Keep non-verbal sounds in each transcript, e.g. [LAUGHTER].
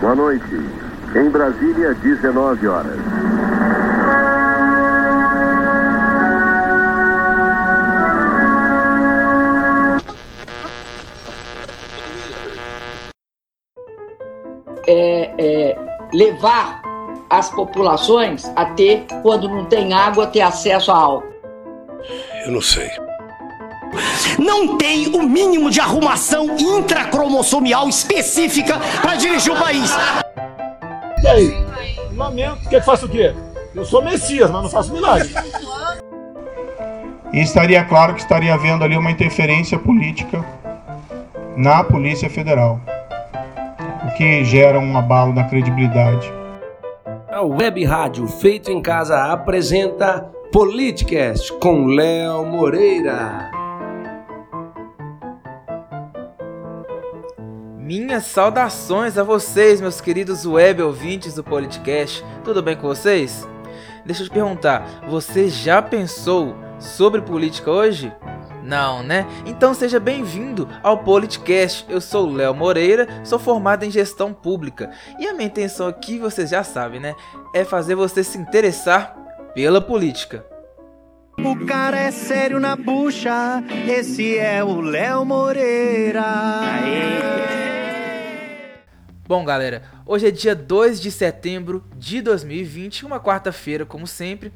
Boa noite. Em Brasília, 19 horas. É, é, levar as populações a ter, quando não tem água, ter acesso a álcool. Eu não sei. Não tem o mínimo de arrumação intracromossomial específica para dirigir o país. E aí? Lamento. Quer que faça o quê? Eu sou Messias, mas não faço milagre. E estaria claro que estaria havendo ali uma interferência política na Polícia Federal, o que gera um abalo na credibilidade. A Web Rádio Feito em Casa apresenta Politicast com Léo Moreira. Minhas saudações a vocês, meus queridos web ouvintes do Politicast. Tudo bem com vocês? Deixa eu te perguntar, você já pensou sobre política hoje? Não, né? Então seja bem-vindo ao Politicast. Eu sou Léo Moreira, sou formado em gestão pública. E a minha intenção aqui, vocês já sabem, né? É fazer você se interessar pela política. O cara é sério na bucha, esse é o Léo Moreira. Bom, galera, hoje é dia 2 de setembro de 2020, uma quarta-feira, como sempre.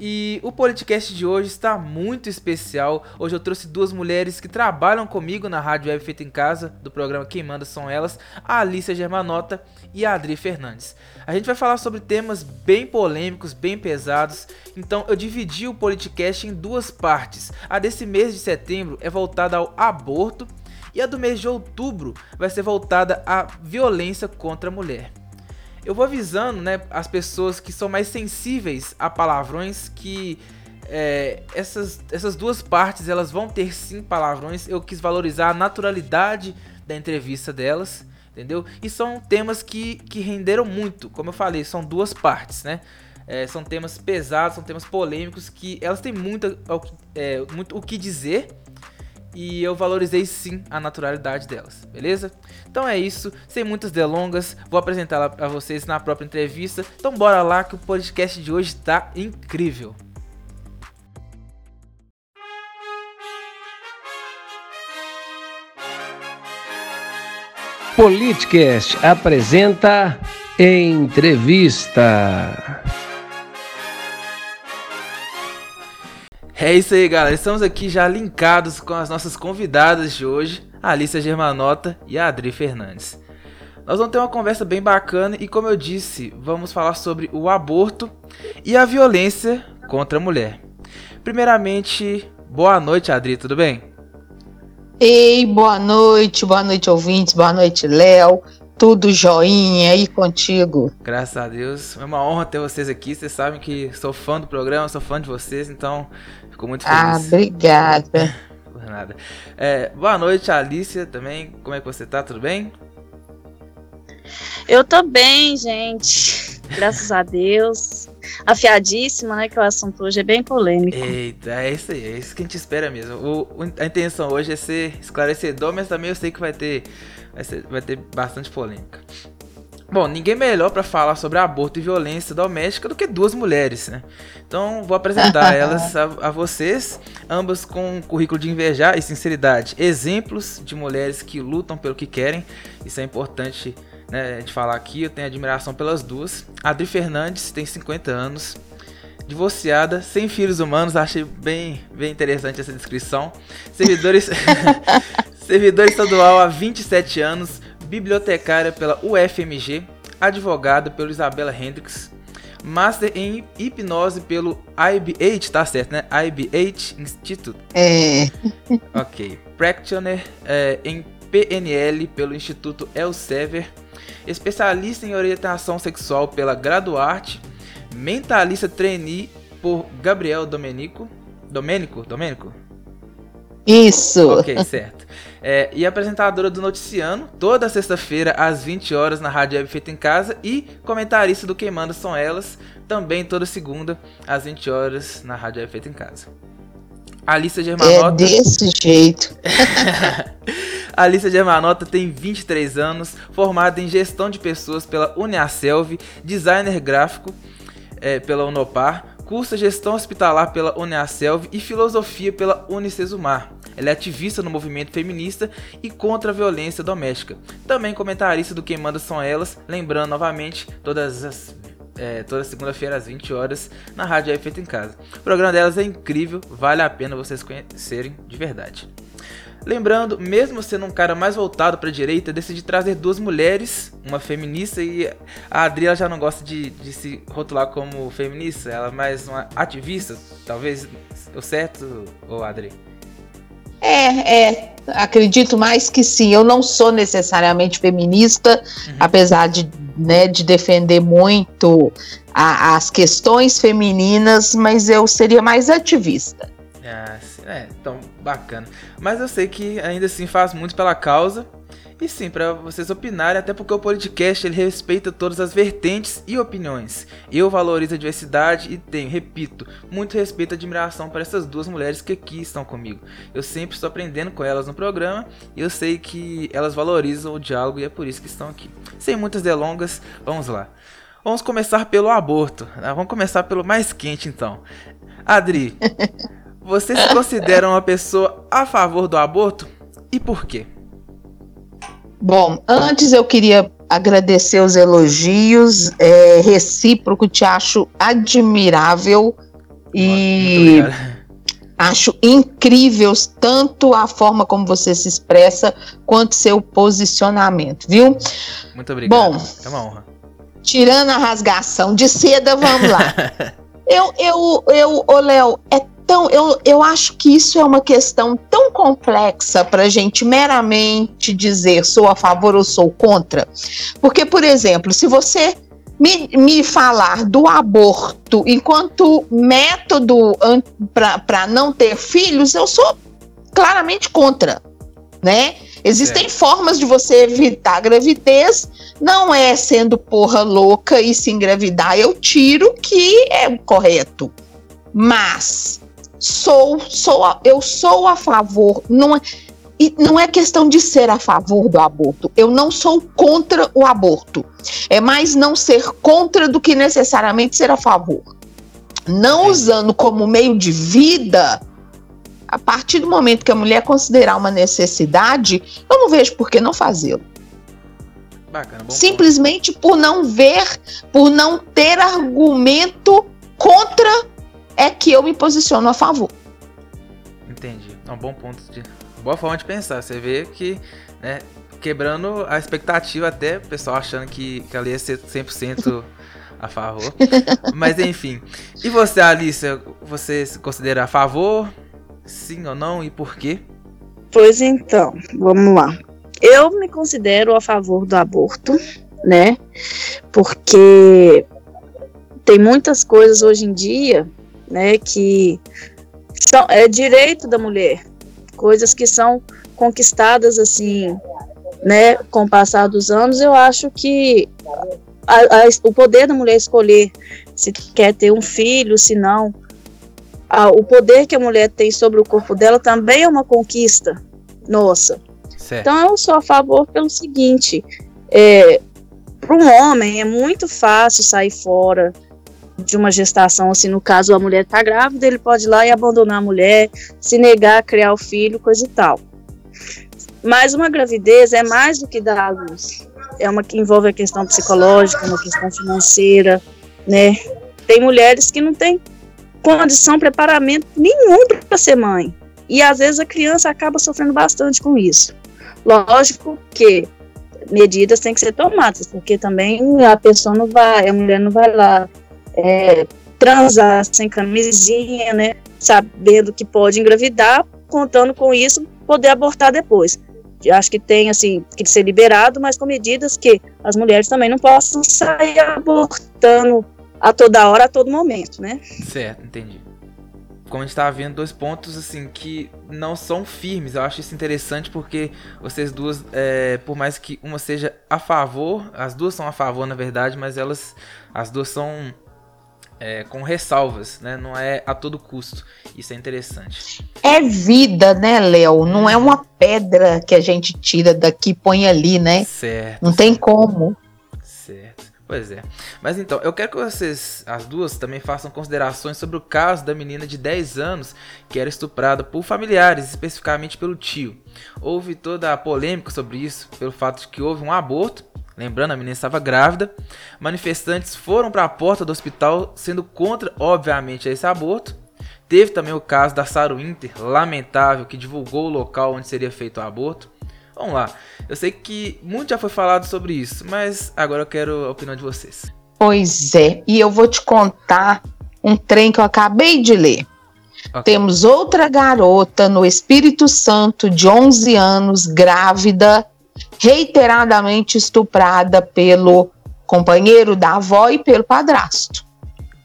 E o podcast de hoje está muito especial. Hoje eu trouxe duas mulheres que trabalham comigo na Rádio Web Feita em Casa, do programa Quem Manda São Elas, a Alicia Germanota e a Adri Fernandes. A gente vai falar sobre temas bem polêmicos, bem pesados, então eu dividi o podcast em duas partes. A desse mês de setembro é voltada ao aborto e a do mês de outubro vai ser voltada à violência contra a mulher. Eu vou avisando, né, as pessoas que são mais sensíveis a palavrões que é, essas, essas duas partes elas vão ter sim palavrões. Eu quis valorizar a naturalidade da entrevista delas, entendeu? E são temas que, que renderam muito, como eu falei, são duas partes, né? É, são temas pesados, são temas polêmicos que elas têm muito, é, muito o que dizer e eu valorizei sim a naturalidade delas, beleza? Então é isso, sem muitas delongas, vou apresentá-la a vocês na própria entrevista. Então bora lá que o podcast de hoje tá incrível. Politicast apresenta entrevista. É isso aí, galera. Estamos aqui já linkados com as nossas convidadas de hoje, a Alicia Germanota e a Adri Fernandes. Nós vamos ter uma conversa bem bacana e, como eu disse, vamos falar sobre o aborto e a violência contra a mulher. Primeiramente, boa noite, Adri, tudo bem? Ei, boa noite, boa noite, ouvintes, boa noite, Léo. Tudo joinha aí contigo. Graças a Deus. É uma honra ter vocês aqui. Vocês sabem que sou fã do programa, sou fã de vocês, então fico muito Ah, feliz. obrigada. [LAUGHS] Por nada. É, boa noite, Alicia, também. Como é que você tá? Tudo bem? Eu tô bem, gente. [LAUGHS] Graças a Deus. Afiadíssima, né? Que o assunto hoje é bem polêmico. Eita, é isso aí, é isso que a gente espera mesmo. O- a intenção hoje é ser esclarecedor, mas também eu sei que vai ter, vai, ser- vai ter bastante polêmica. Bom, ninguém melhor pra falar sobre aborto e violência doméstica do que duas mulheres, né? Então vou apresentar [LAUGHS] elas a, a vocês, ambas com um currículo de invejar e sinceridade. Exemplos de mulheres que lutam pelo que querem. Isso é importante né, de falar aqui. Eu tenho admiração pelas duas. Adri Fernandes tem 50 anos, divorciada, sem filhos humanos. Achei bem, bem interessante essa descrição. Servidores, [LAUGHS] [LAUGHS] servidor estadual há 27 anos, bibliotecária pela UFMG, advogada pelo Isabela Hendricks, Master em hipnose pelo IBH, tá certo, né? IBH Institute. É. Ok. Practitioner é, em PNL pelo Instituto Elsevier. Especialista em orientação sexual pela Graduarte. Mentalista trainee por Gabriel Domenico. Domênico? Domênico? Isso. Ok, certo. É, e apresentadora do Noticiano, toda sexta-feira às 20 horas na Rádio Web Feita em Casa e comentarista do Quem Manda São Elas, também toda segunda às 20 horas na Rádio Web Feita em Casa. Alicia É Germanota. desse jeito. [LAUGHS] Alicia Germanota tem 23 anos, formada em gestão de pessoas pela Uniaselv, designer gráfico é, pela Unopar, cursa gestão hospitalar pela Uniaselv e filosofia pela Unicesumar. Ela é ativista no movimento feminista e contra a violência doméstica. Também comentarista do Quem Manda São Elas, lembrando novamente todas as é, toda segunda-feira às 20 horas na Rádio Feito em Casa. O programa delas é incrível, vale a pena vocês conhecerem de verdade. Lembrando, mesmo sendo um cara mais voltado para a direita, decidi trazer duas mulheres, uma feminista e a Adri já não gosta de, de, se rotular como feminista, ela é mais uma ativista, talvez o certo, ou Adri? É, é, acredito mais que sim. Eu não sou necessariamente feminista, uhum. apesar de, né, de defender muito a, as questões femininas, mas eu seria mais ativista. Ah, é, então, bacana. Mas eu sei que ainda assim faz muito pela causa. E sim, para vocês opinarem, até porque o podcast ele respeita todas as vertentes e opiniões. Eu valorizo a diversidade e tenho, repito, muito respeito e admiração para essas duas mulheres que aqui estão comigo. Eu sempre estou aprendendo com elas no programa e eu sei que elas valorizam o diálogo e é por isso que estão aqui. Sem muitas delongas, vamos lá. Vamos começar pelo aborto. Né? Vamos começar pelo mais quente então. Adri, [LAUGHS] Você se considera uma pessoa a favor do aborto? E por quê? Bom, antes eu queria agradecer os elogios é, recíproco, te acho admirável e acho incrível tanto a forma como você se expressa quanto seu posicionamento, viu? Muito obrigado. Bom, é uma honra. Tirando a rasgação de seda, vamos lá. [LAUGHS] eu, eu, eu, ô Léo, é então, eu, eu acho que isso é uma questão tão complexa para a gente meramente dizer sou a favor ou sou contra. Porque, por exemplo, se você me, me falar do aborto enquanto método para não ter filhos, eu sou claramente contra, né? Existem é. formas de você evitar a gravidez, não é sendo porra louca e se engravidar, eu tiro que é correto. Mas sou, sou a, eu sou a favor, não é, e não é questão de ser a favor do aborto. Eu não sou contra o aborto. É mais não ser contra do que necessariamente ser a favor. Não usando como meio de vida, a partir do momento que a mulher considerar uma necessidade, eu não vejo por que não fazê-lo. Simplesmente ponto. por não ver, por não ter argumento contra é que eu me posiciono a favor. Entendi. É um bom ponto de. Boa forma de pensar. Você vê que, né, quebrando a expectativa até, o pessoal achando que, que ela ia ser 100% a favor. [LAUGHS] Mas enfim. E você, Alicia, você se considera a favor? Sim ou não? E por quê? Pois então, vamos lá. Eu me considero a favor do aborto, né? Porque tem muitas coisas hoje em dia né, que são, é direito da mulher, coisas que são conquistadas assim, né, com o passar dos anos, eu acho que a, a, o poder da mulher escolher se quer ter um filho, se não, a, o poder que a mulher tem sobre o corpo dela também é uma conquista nossa. Certo. Então eu sou a favor pelo seguinte, é, para um homem é muito fácil sair fora, de uma gestação, assim, no caso a mulher está grávida, ele pode ir lá e abandonar a mulher, se negar a criar o filho, coisa e tal. Mas uma gravidez é mais do que dar à luz. É uma que envolve a questão psicológica, uma questão financeira, né? Tem mulheres que não têm condição, preparamento nenhum para ser mãe. E às vezes a criança acaba sofrendo bastante com isso. Lógico que medidas têm que ser tomadas, porque também a pessoa não vai, a mulher não vai lá é, transar sem camisinha, né? Sabendo que pode engravidar, contando com isso, poder abortar depois. Eu acho que tem assim que ser liberado, mas com medidas que as mulheres também não possam sair abortando a toda hora, a todo momento, né? Certo, entendi. Como a gente estava vendo, dois pontos assim que não são firmes. Eu acho isso interessante porque vocês duas, é, por mais que uma seja a favor, as duas são a favor na verdade, mas elas, as duas são é, com ressalvas, né? Não é a todo custo. Isso é interessante. É vida, né, Léo? Não é uma pedra que a gente tira daqui e põe ali, né? Certo. Não tem como. Certo. Pois é. Mas então, eu quero que vocês, as duas, também façam considerações sobre o caso da menina de 10 anos que era estuprada por familiares, especificamente pelo tio. Houve toda a polêmica sobre isso, pelo fato de que houve um aborto Lembrando, a menina estava grávida. Manifestantes foram para a porta do hospital, sendo contra, obviamente, esse aborto. Teve também o caso da Sarah Winter, lamentável, que divulgou o local onde seria feito o aborto. Vamos lá, eu sei que muito já foi falado sobre isso, mas agora eu quero a opinião de vocês. Pois é, e eu vou te contar um trem que eu acabei de ler. Okay. Temos outra garota no Espírito Santo de 11 anos, grávida, reiteradamente estuprada pelo companheiro da avó e pelo padrasto.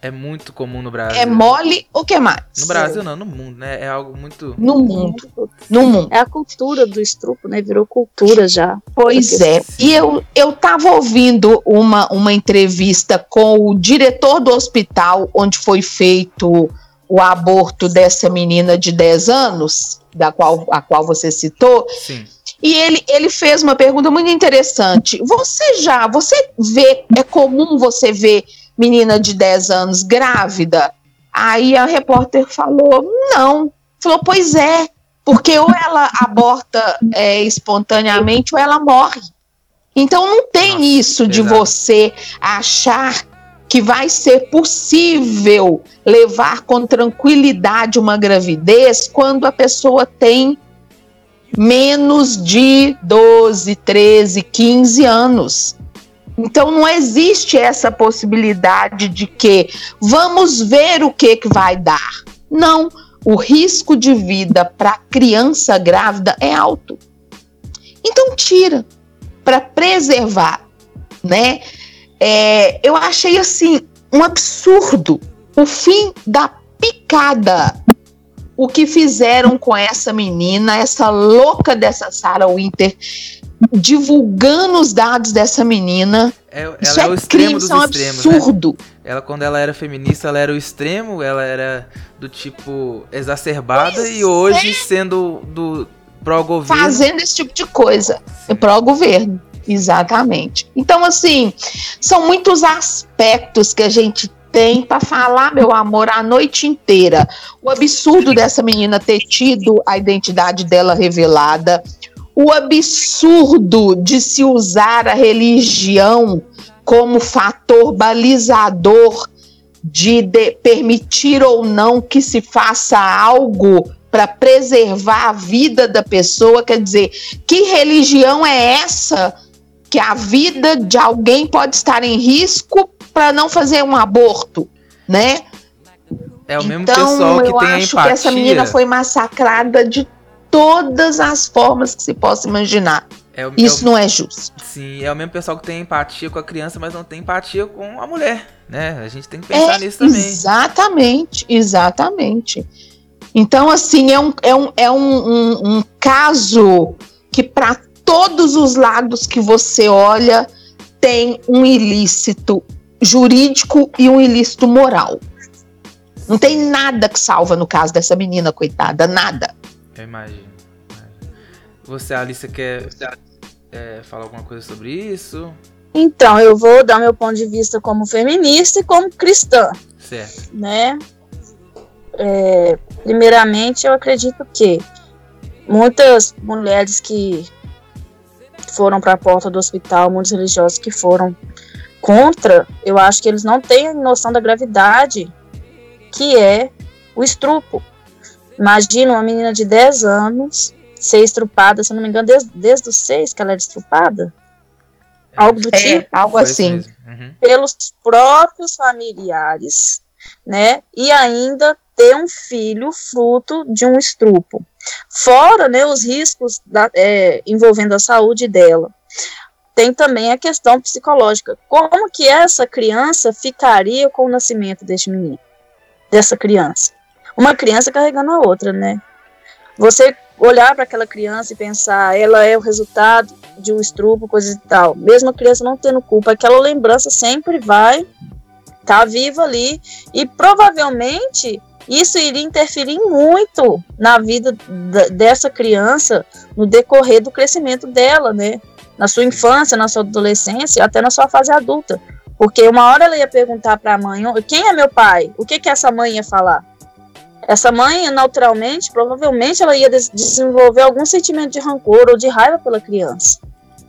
É muito comum no Brasil. É mole o que mais? No Brasil não, no mundo, né? É algo muito. No mundo. No mundo. É a cultura do estrupo, né? Virou cultura já. Pois é. E eu, eu tava ouvindo uma, uma entrevista com o diretor do hospital onde foi feito o aborto dessa menina de 10 anos, da qual, a qual você citou. Sim. E ele, ele fez uma pergunta muito interessante. Você já, você vê, é comum você ver menina de 10 anos grávida? Aí a repórter falou, não. Falou, pois é, porque ou ela aborta é, espontaneamente ou ela morre. Então não tem Nossa, isso de você achar que vai ser possível levar com tranquilidade uma gravidez quando a pessoa tem menos de 12, 13, 15 anos. Então não existe essa possibilidade de que vamos ver o que, que vai dar. Não, o risco de vida para criança grávida é alto. Então tira para preservar, né? É, eu achei assim um absurdo o fim da picada o que fizeram com essa menina, essa louca dessa Sarah Winter, divulgando os dados dessa menina. É, ela isso é, é o extremo crime, dos é um extremos, né? absurdo. Né? Ela, quando ela era feminista, ela era o extremo, ela era do tipo exacerbada pois e hoje, é. sendo do pró-governo. Fazendo esse tipo de coisa, pró-governo. Exatamente. Então, assim, são muitos aspectos que a gente tem para falar, meu amor, a noite inteira. O absurdo dessa menina ter tido a identidade dela revelada, o absurdo de se usar a religião como fator balizador de, de permitir ou não que se faça algo para preservar a vida da pessoa. Quer dizer, que religião é essa que a vida de alguém pode estar em risco para não fazer um aborto, né? É o mesmo então, pessoal que eu tem acho que essa menina foi massacrada de todas as formas que se possa imaginar. É o, Isso é o, não é justo. Sim, é o mesmo pessoal que tem empatia com a criança, mas não tem empatia com a mulher, né? A gente tem que pensar é, nisso também. Exatamente, exatamente. Então, assim, é um, é um, é um, um, um caso que, para todos os lados que você olha, tem um ilícito jurídico e um ilícito moral. Não tem nada que salva no caso dessa menina, coitada, nada. Eu imagino. Você, Alice, quer é, falar alguma coisa sobre isso? Então, eu vou dar meu ponto de vista como feminista e como cristã. Certo. Né? É, primeiramente, eu acredito que muitas mulheres que foram para a porta do hospital, muitos religiosos que foram contra, eu acho que eles não têm noção da gravidade que é o estrupo. Imagina uma menina de 10 anos ser estrupada, se não me engano, desde, desde os 6 que ela era estrupada. Algo do é, tipo. Algo assim. Uhum. Pelos próprios familiares, né? E ainda ter um filho fruto de um estrupo. Fora né, os riscos da, é, envolvendo a saúde dela tem também a questão psicológica. Como que essa criança ficaria com o nascimento deste menino, dessa criança? Uma criança carregando a outra, né? Você olhar para aquela criança e pensar, ela é o resultado de um estrupo, coisa e tal. Mesmo a criança não tendo culpa, aquela lembrança sempre vai tá viva ali e provavelmente isso iria interferir muito na vida dessa criança no decorrer do crescimento dela, né? Na sua infância, na sua adolescência, até na sua fase adulta. Porque uma hora ela ia perguntar para a mãe: quem é meu pai? O que, que essa mãe ia falar? Essa mãe, naturalmente, provavelmente, ela ia des desenvolver algum sentimento de rancor ou de raiva pela criança,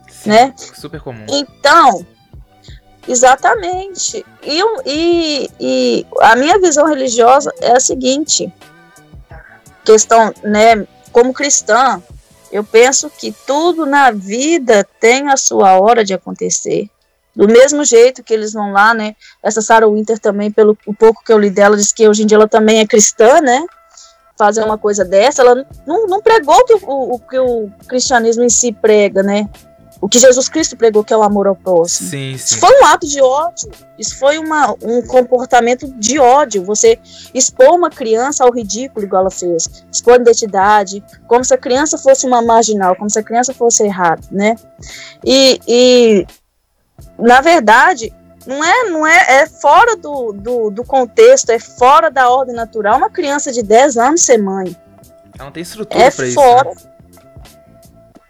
Sim, né? Super comum. Então, exatamente. E, e, e a minha visão religiosa é a seguinte: questão, né? Como cristã, eu penso que tudo na vida tem a sua hora de acontecer. Do mesmo jeito que eles vão lá, né? Essa Sarah Winter também, pelo o pouco que eu li dela, diz que hoje em dia ela também é cristã, né? Fazer uma coisa dessa, ela não, não pregou que o, o que o cristianismo em si prega, né? O que Jesus Cristo pregou, que é o amor ao próximo. Sim, sim. Isso foi um ato de ódio. Isso foi uma, um comportamento de ódio. Você expor uma criança ao ridículo, igual ela fez. Expor a identidade, como se a criança fosse uma marginal, como se a criança fosse errada, né? E, e na verdade, não é, não é, é fora do, do, do, contexto, é fora da ordem natural uma criança de 10 anos ser mãe. Ela não tem estrutura é pra fora, isso. Né?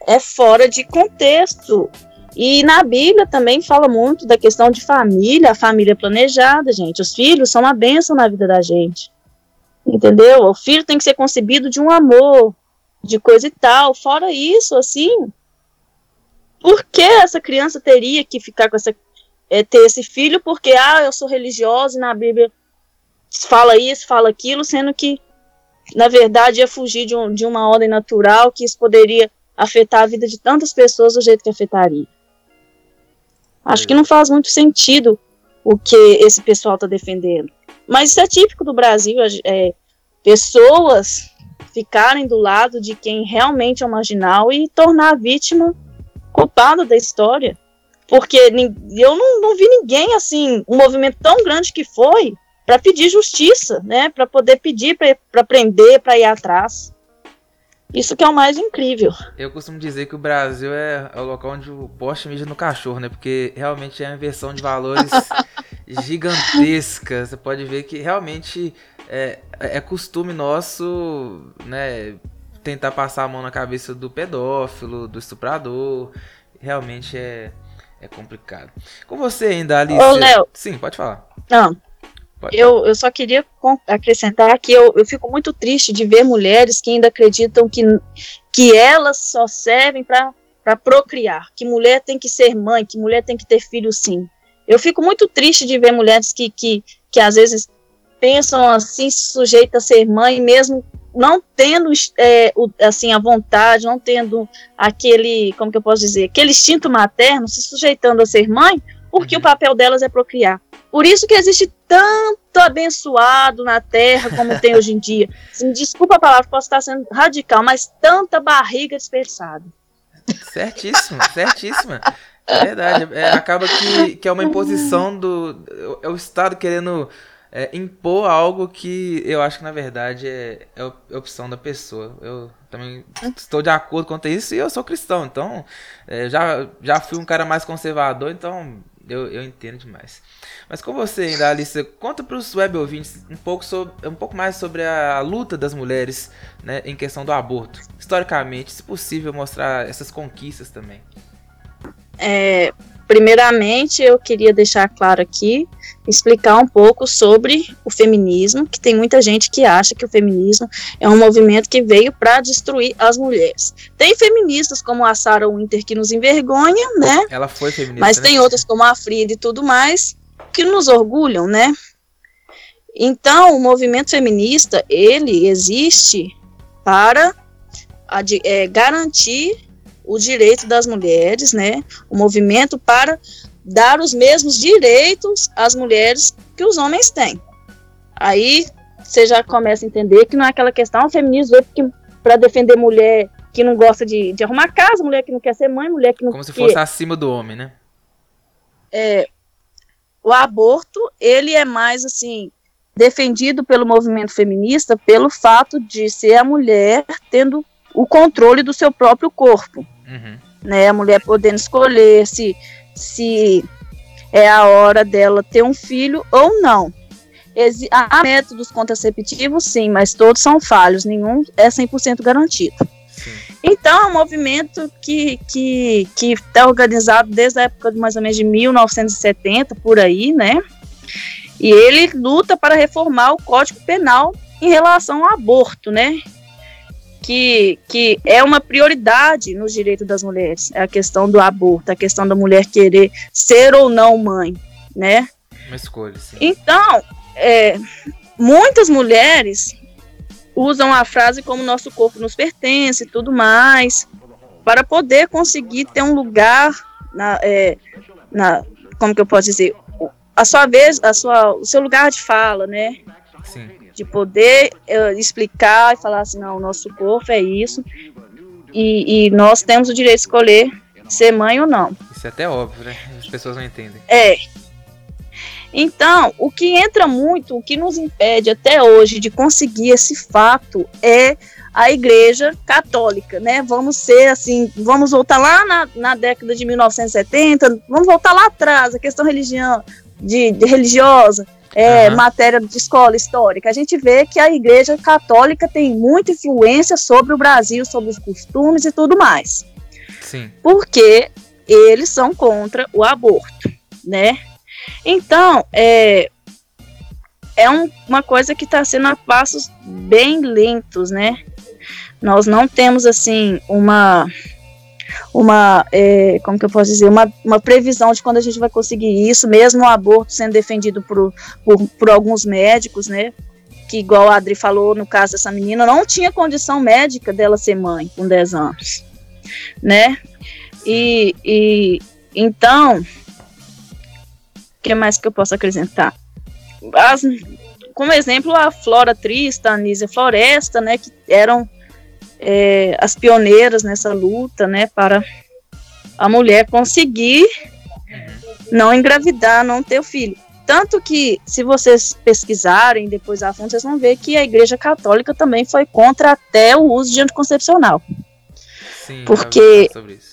É fora de contexto. E na Bíblia também fala muito da questão de família, a família planejada, gente. Os filhos são uma bênção na vida da gente. Entendeu? O filho tem que ser concebido de um amor, de coisa e tal. Fora isso, assim, por que essa criança teria que ficar com essa é, ter esse filho porque ah eu sou religiosa e na Bíblia fala isso fala aquilo sendo que na verdade ia fugir de, um, de uma ordem natural que isso poderia afetar a vida de tantas pessoas do jeito que afetaria acho que não faz muito sentido o que esse pessoal está defendendo mas isso é típico do Brasil é, pessoas ficarem do lado de quem realmente é um marginal e tornar a vítima culpado da história. Porque eu não, não vi ninguém, assim, um movimento tão grande que foi, para pedir justiça, né? Para poder pedir para prender, para ir atrás. Isso que é o mais incrível. Eu costumo dizer que o Brasil é, é o local onde o poste mija no cachorro, né? Porque realmente é uma inversão de valores [LAUGHS] gigantesca. Você pode ver que realmente é, é costume nosso, né? tentar passar a mão na cabeça do pedófilo, do estuprador. Realmente é, é complicado. Com você ainda, Alice. Ô, Léo. Sim, pode falar. Não. Eu, eu só queria acrescentar que eu, eu fico muito triste de ver mulheres que ainda acreditam que, que elas só servem para procriar, que mulher tem que ser mãe, que mulher tem que ter filho sim. Eu fico muito triste de ver mulheres que, que, que às vezes pensam assim, sujeitas a ser mãe, mesmo não tendo é, o, assim a vontade, não tendo aquele, como que eu posso dizer, aquele instinto materno, se sujeitando a ser mãe, porque uhum. o papel delas é procriar. Por isso que existe tanto abençoado na Terra como tem hoje em dia. Assim, desculpa a palavra, posso estar sendo radical, mas tanta barriga dispersada. Certíssimo, certíssima. É verdade. É, acaba que, que é uma imposição do. É o Estado querendo é, impor algo que eu acho que na verdade é, é opção da pessoa. Eu também estou de acordo quanto a isso e eu sou cristão, então é, já, já fui um cara mais conservador, então eu, eu entendo demais. Mas com você ainda, Alice, conta para os web ouvintes um pouco, sobre, um pouco mais sobre a luta das mulheres né, em questão do aborto. Historicamente, se possível, mostrar essas conquistas também. É, primeiramente, eu queria deixar claro aqui, explicar um pouco sobre o feminismo, que tem muita gente que acha que o feminismo é um movimento que veio para destruir as mulheres. Tem feministas como a Sarah Winter que nos envergonha, né? Ela foi feminista. Mas né? tem outras como a Frida e tudo mais que nos orgulham, né? Então, o movimento feminista, ele existe para é, garantir o direito das mulheres, né? O movimento para dar os mesmos direitos às mulheres que os homens têm. Aí você já começa a entender que não é aquela questão, o feminismo veio para defender mulher que não gosta de, de, arrumar casa, mulher que não quer ser mãe, mulher que não Como se fosse acima do homem, né? É, o aborto, ele é mais assim, defendido pelo movimento feminista pelo fato de ser a mulher tendo o controle do seu próprio corpo. Uhum. Né, a mulher podendo escolher se, se é a hora dela ter um filho ou não. Exi há métodos contraceptivos, sim, mas todos são falhos, nenhum é 100% garantido. Então, é um movimento que está que, que tá organizado desde a época de mais ou menos de 1970, por aí, né? E ele luta para reformar o Código Penal em relação ao aborto, né? Que, que é uma prioridade nos direitos das mulheres, é a questão do aborto, a questão da mulher querer ser ou não mãe, né? Uma escolha, sim. Então, é, muitas mulheres usam a frase como nosso corpo nos pertence e tudo mais, para poder conseguir ter um lugar na, é, na como que eu posso dizer, a sua vez, a sua, o seu lugar de fala, né? Sim. De poder uh, explicar e falar assim, não, o nosso corpo é isso, e, e, nós temos o direito de escolher ser mãe ou não. Isso é até óbvio, né? As pessoas não entendem. É. Então, o que entra muito, o que nos impede até hoje de conseguir esse fato é a Igreja Católica, né? Vamos ser assim, vamos voltar lá na, na década de 1970, vamos voltar lá atrás, a questão religião, de, de religiosa, é, uhum. matéria de escola histórica, a gente vê que a Igreja Católica tem muita influência sobre o Brasil, sobre os costumes e tudo mais. Sim. Porque eles são contra o aborto, né? Então, é, é um, uma coisa que está sendo a passos bem lentos, né? Nós não temos, assim, uma uma, é, como que eu posso dizer, uma, uma previsão de quando a gente vai conseguir isso, mesmo o aborto sendo defendido por, por, por alguns médicos, né? Que, igual a Adri falou no caso dessa menina, não tinha condição médica dela ser mãe com 10 anos, né? E, e então, o que mais que eu posso acrescentar? As, como exemplo, a Flora Trista, a Anísia Floresta, né, que eram é, as pioneiras nessa luta, né, para a mulher conseguir não engravidar, não ter o filho. Tanto que, se vocês pesquisarem depois a fundo, vocês vão ver que a Igreja Católica também foi contra até o uso de anticoncepcional. Sim, Porque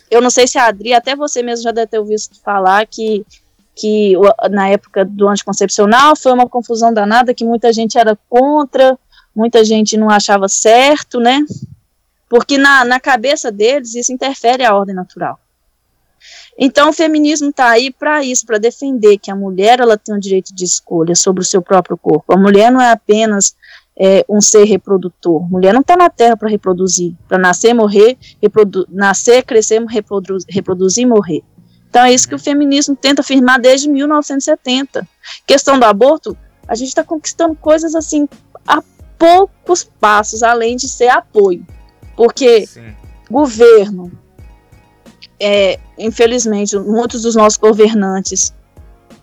eu não sei se a Adri, até você mesmo já deve ter ouvido falar que, que na época do anticoncepcional foi uma confusão danada, que muita gente era contra, muita gente não achava certo, né? Porque na, na cabeça deles isso interfere a ordem natural. Então o feminismo está aí para isso, para defender que a mulher ela tem o direito de escolha sobre o seu próprio corpo. A mulher não é apenas é, um ser reprodutor. Mulher não está na Terra para reproduzir, para nascer, morrer, reprodu nascer, crescer, reprodu reproduzir e morrer. Então é isso que o feminismo tenta afirmar desde 1970. Questão do aborto, a gente está conquistando coisas assim a poucos passos, além de ser apoio. Porque Sim. governo, é, infelizmente, muitos dos nossos governantes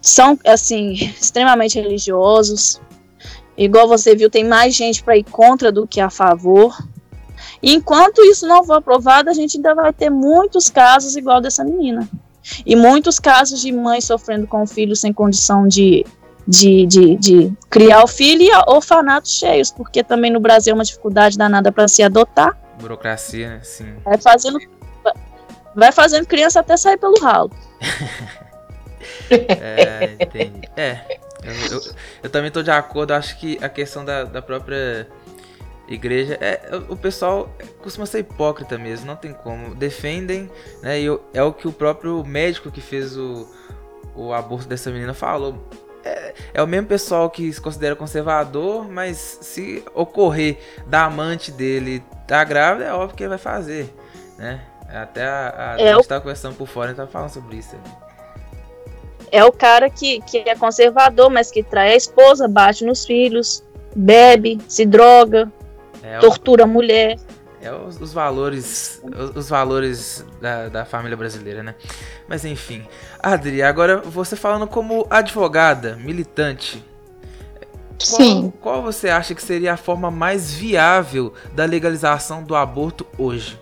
são, assim, extremamente religiosos. Igual você viu, tem mais gente para ir contra do que a favor. E enquanto isso não for aprovado, a gente ainda vai ter muitos casos igual dessa menina. E muitos casos de mães sofrendo com o filho sem condição de, de, de, de criar o filho e orfanatos cheios, porque também no Brasil é uma dificuldade danada para se adotar. Burocracia, né? Sim. Vai fazendo, vai fazendo criança até sair pelo ralo. [LAUGHS] é, entendi. É, eu, eu, eu, também tô de acordo. Acho que a questão da, da própria igreja é o pessoal costuma ser hipócrita mesmo, não tem como. Defendem, né? E é o que o próprio médico que fez o, o aborto dessa menina falou é, é, o mesmo pessoal que se considera conservador, mas se ocorrer da amante dele tá grávida, é óbvio que vai fazer, né? Até a, a, é gente o... tá conversando por fora e tá falando sobre isso. É o cara que, que é conservador, mas que trai a esposa, bate nos filhos, bebe, se droga, é tortura o... a mulher. É os, os valores, os, os, valores da, da família brasileira, né? Mas enfim. Adri, agora você falando como advogada, militante. Qual, Sim. Qual você acha que seria a forma mais viável da legalização do aborto hoje?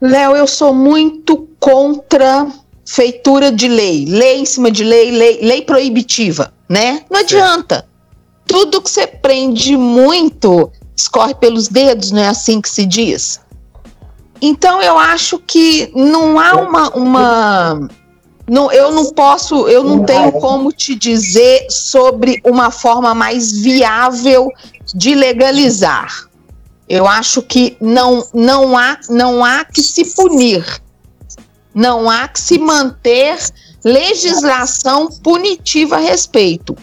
Léo, eu sou muito contra feitura de lei, lei em cima de lei, lei, lei proibitiva, né? Não certo. adianta. Tudo que você prende muito escorre pelos dedos, não é assim que se diz? Então eu acho que não há uma, uma não, eu não posso, eu não tenho como te dizer sobre uma forma mais viável de legalizar. Eu acho que não, não, há, não há que se punir, não há que se manter legislação punitiva a respeito.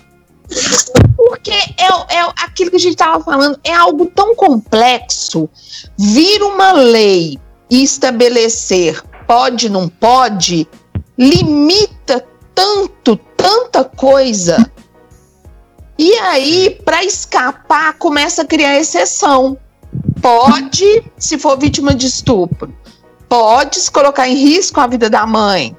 Porque é, é aquilo que a gente estava falando, é algo tão complexo. Vir uma lei e estabelecer pode, não pode, limita tanto, tanta coisa. E aí, para escapar, começa a criar exceção. Pode, se for vítima de estupro, pode se colocar em risco a vida da mãe.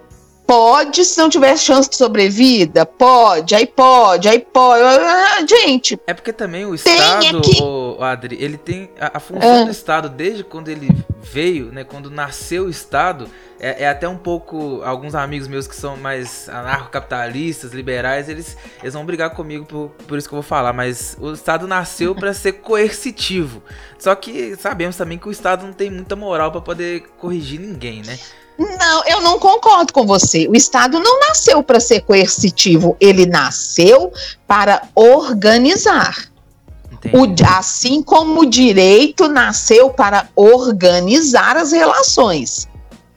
Pode, se não tiver chance de sobrevida, pode, aí pode, aí pode. Ah, gente. É porque também o Estado, aqui- o, Adri, ele tem. A, a função Ah. do Estado, desde quando ele veio, né? Quando nasceu o Estado, é, é até um pouco. Alguns amigos meus que são mais anarcocapitalistas, liberais, eles, eles vão brigar comigo por, por isso que eu vou falar. Mas o Estado nasceu para ser coercitivo. Só que sabemos também que o Estado não tem muita moral para poder corrigir ninguém, né? Não, eu não concordo com você. O Estado não nasceu para ser coercitivo, ele nasceu para organizar. O, assim como o direito nasceu para organizar as relações,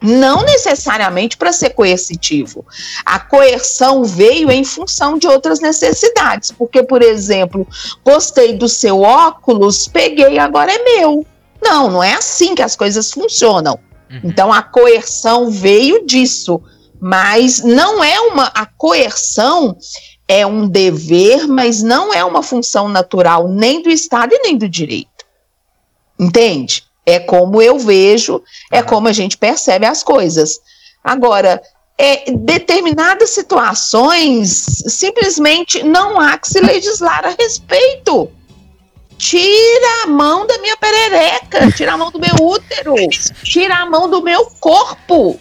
não necessariamente para ser coercitivo. A coerção veio em função de outras necessidades, porque, por exemplo, gostei do seu óculos, peguei, agora é meu. Não, não é assim que as coisas funcionam. Então a coerção veio disso, mas não é uma a coerção é um dever, mas não é uma função natural nem do Estado e nem do direito. Entende? É como eu vejo, é como a gente percebe as coisas. Agora, é, determinadas situações simplesmente não há que se legislar a respeito. Tira a mão da minha perereca, tira a mão do meu útero, tira a mão do meu corpo.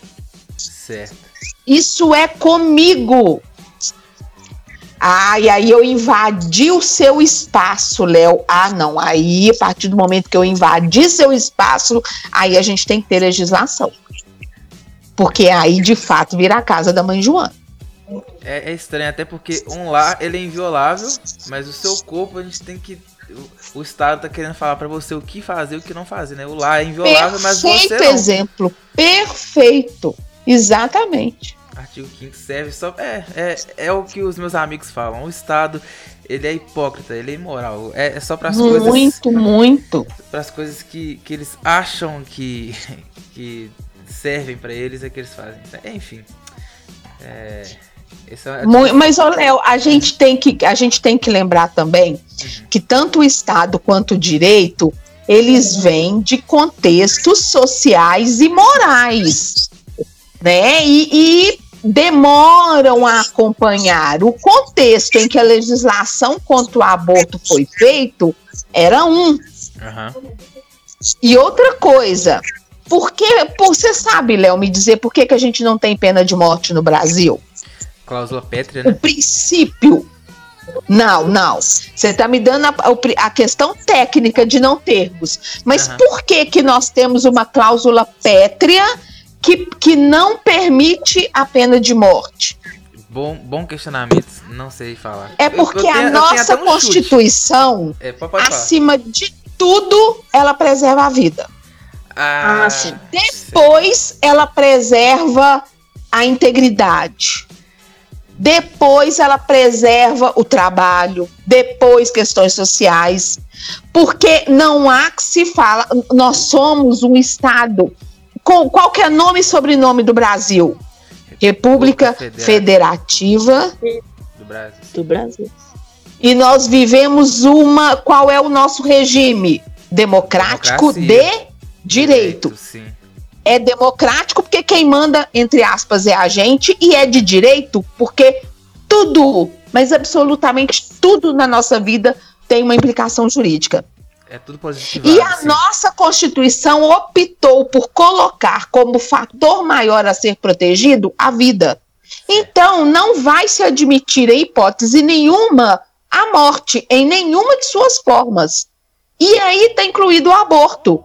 Certo. Isso é comigo. Ah, e aí eu invadi o seu espaço, Léo. Ah, não. Aí, a partir do momento que eu invadi seu espaço, aí a gente tem que ter legislação. Porque aí, de fato, vira a casa da mãe Joana. É, é estranho, até porque um lar ele é inviolável, mas o seu corpo a gente tem que. O, Estado tá querendo falar pra você o que fazer e o que não fazer, né? O lar é inviolável, mas você Perfeito não. exemplo. Perfeito. Exatamente. Artigo 5 serve só. É, é, é o que os meus amigos falam. O Estado, ele é hipócrita, ele é imoral. É, é só pras coisas. Muito, muito. Para as coisas que, que eles acham que, [LAUGHS] que servem pra eles é que eles fazem. Enfim. É, é- Mas, ô, Léo, a gente tem que a gente tem que lembrar também que tanto o Estado quanto o direito eles vêm de contextos sociais e morais, né? E, e demoram a acompanhar o contexto em que a legislação contra o aborto foi feito era um. Aham. E outra coisa, por que, por, você sabe, Léo, me dizer por que, que a gente não tem pena de morte no Brasil? Cláusula pétrea, O né? princípio. Não, não. Você está me dando a, o a questão técnica de não termos. Mas Aham. por que, que nós temos uma cláusula pétrea que, que não permite a pena de morte? Bom, bom questionamento, não sei falar. É Eu- eu porque tenho- eu a nossa um. Constituição, É, pode, pode falar. acima de tudo, ela preserva a vida. Ah, sim. Depois ela preserva a integridade. Depois ela preserva o trabalho, depois questões sociais, porque não há que se fala, nós somos um estado com qual que é nome e sobrenome do Brasil? República Federal. Federativa do Brasil. Do Brasil. e nós vivemos uma, qual é o nosso regime? Democrático Democracia. de direito Sim. É democrático porque quem manda, entre aspas, é a gente, e é de direito porque tudo, mas absolutamente tudo na nossa vida tem uma implicação jurídica. É tudo positivo. E a nossa Constituição optou por colocar como fator maior a ser protegido a vida. Então, não vai se admitir em hipótese nenhuma a morte em nenhuma de suas formas. E aí está incluído o aborto.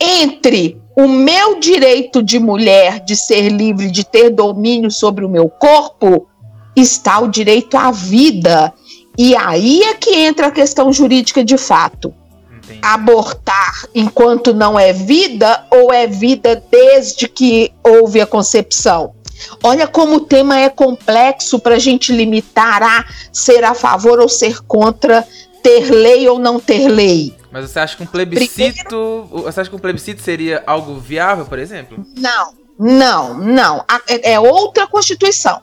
Entre o meu direito de mulher de ser livre, de ter domínio sobre o meu corpo, está o direito à vida. E aí é que entra a questão jurídica de fato. Entendi. Abortar enquanto não é vida ou é vida desde que houve a concepção? Olha como o tema é complexo para a gente limitar a ser a favor ou ser contra, ter lei ou não ter lei. Mas você acha que um plebiscito. Primeiro, você acha que um plebiscito seria algo viável, por exemplo? Não, não, não. É, é outra Constituição.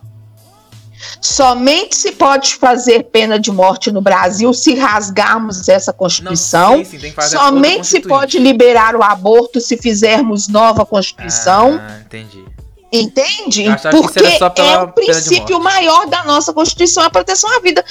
Somente se pode fazer pena de morte no Brasil se rasgarmos essa Constituição. Não, sim, sim, Somente se pode liberar o aborto se fizermos nova Constituição. Ah, entendi. Entende? Porque é o princípio maior da nossa Constituição, a proteção à vida.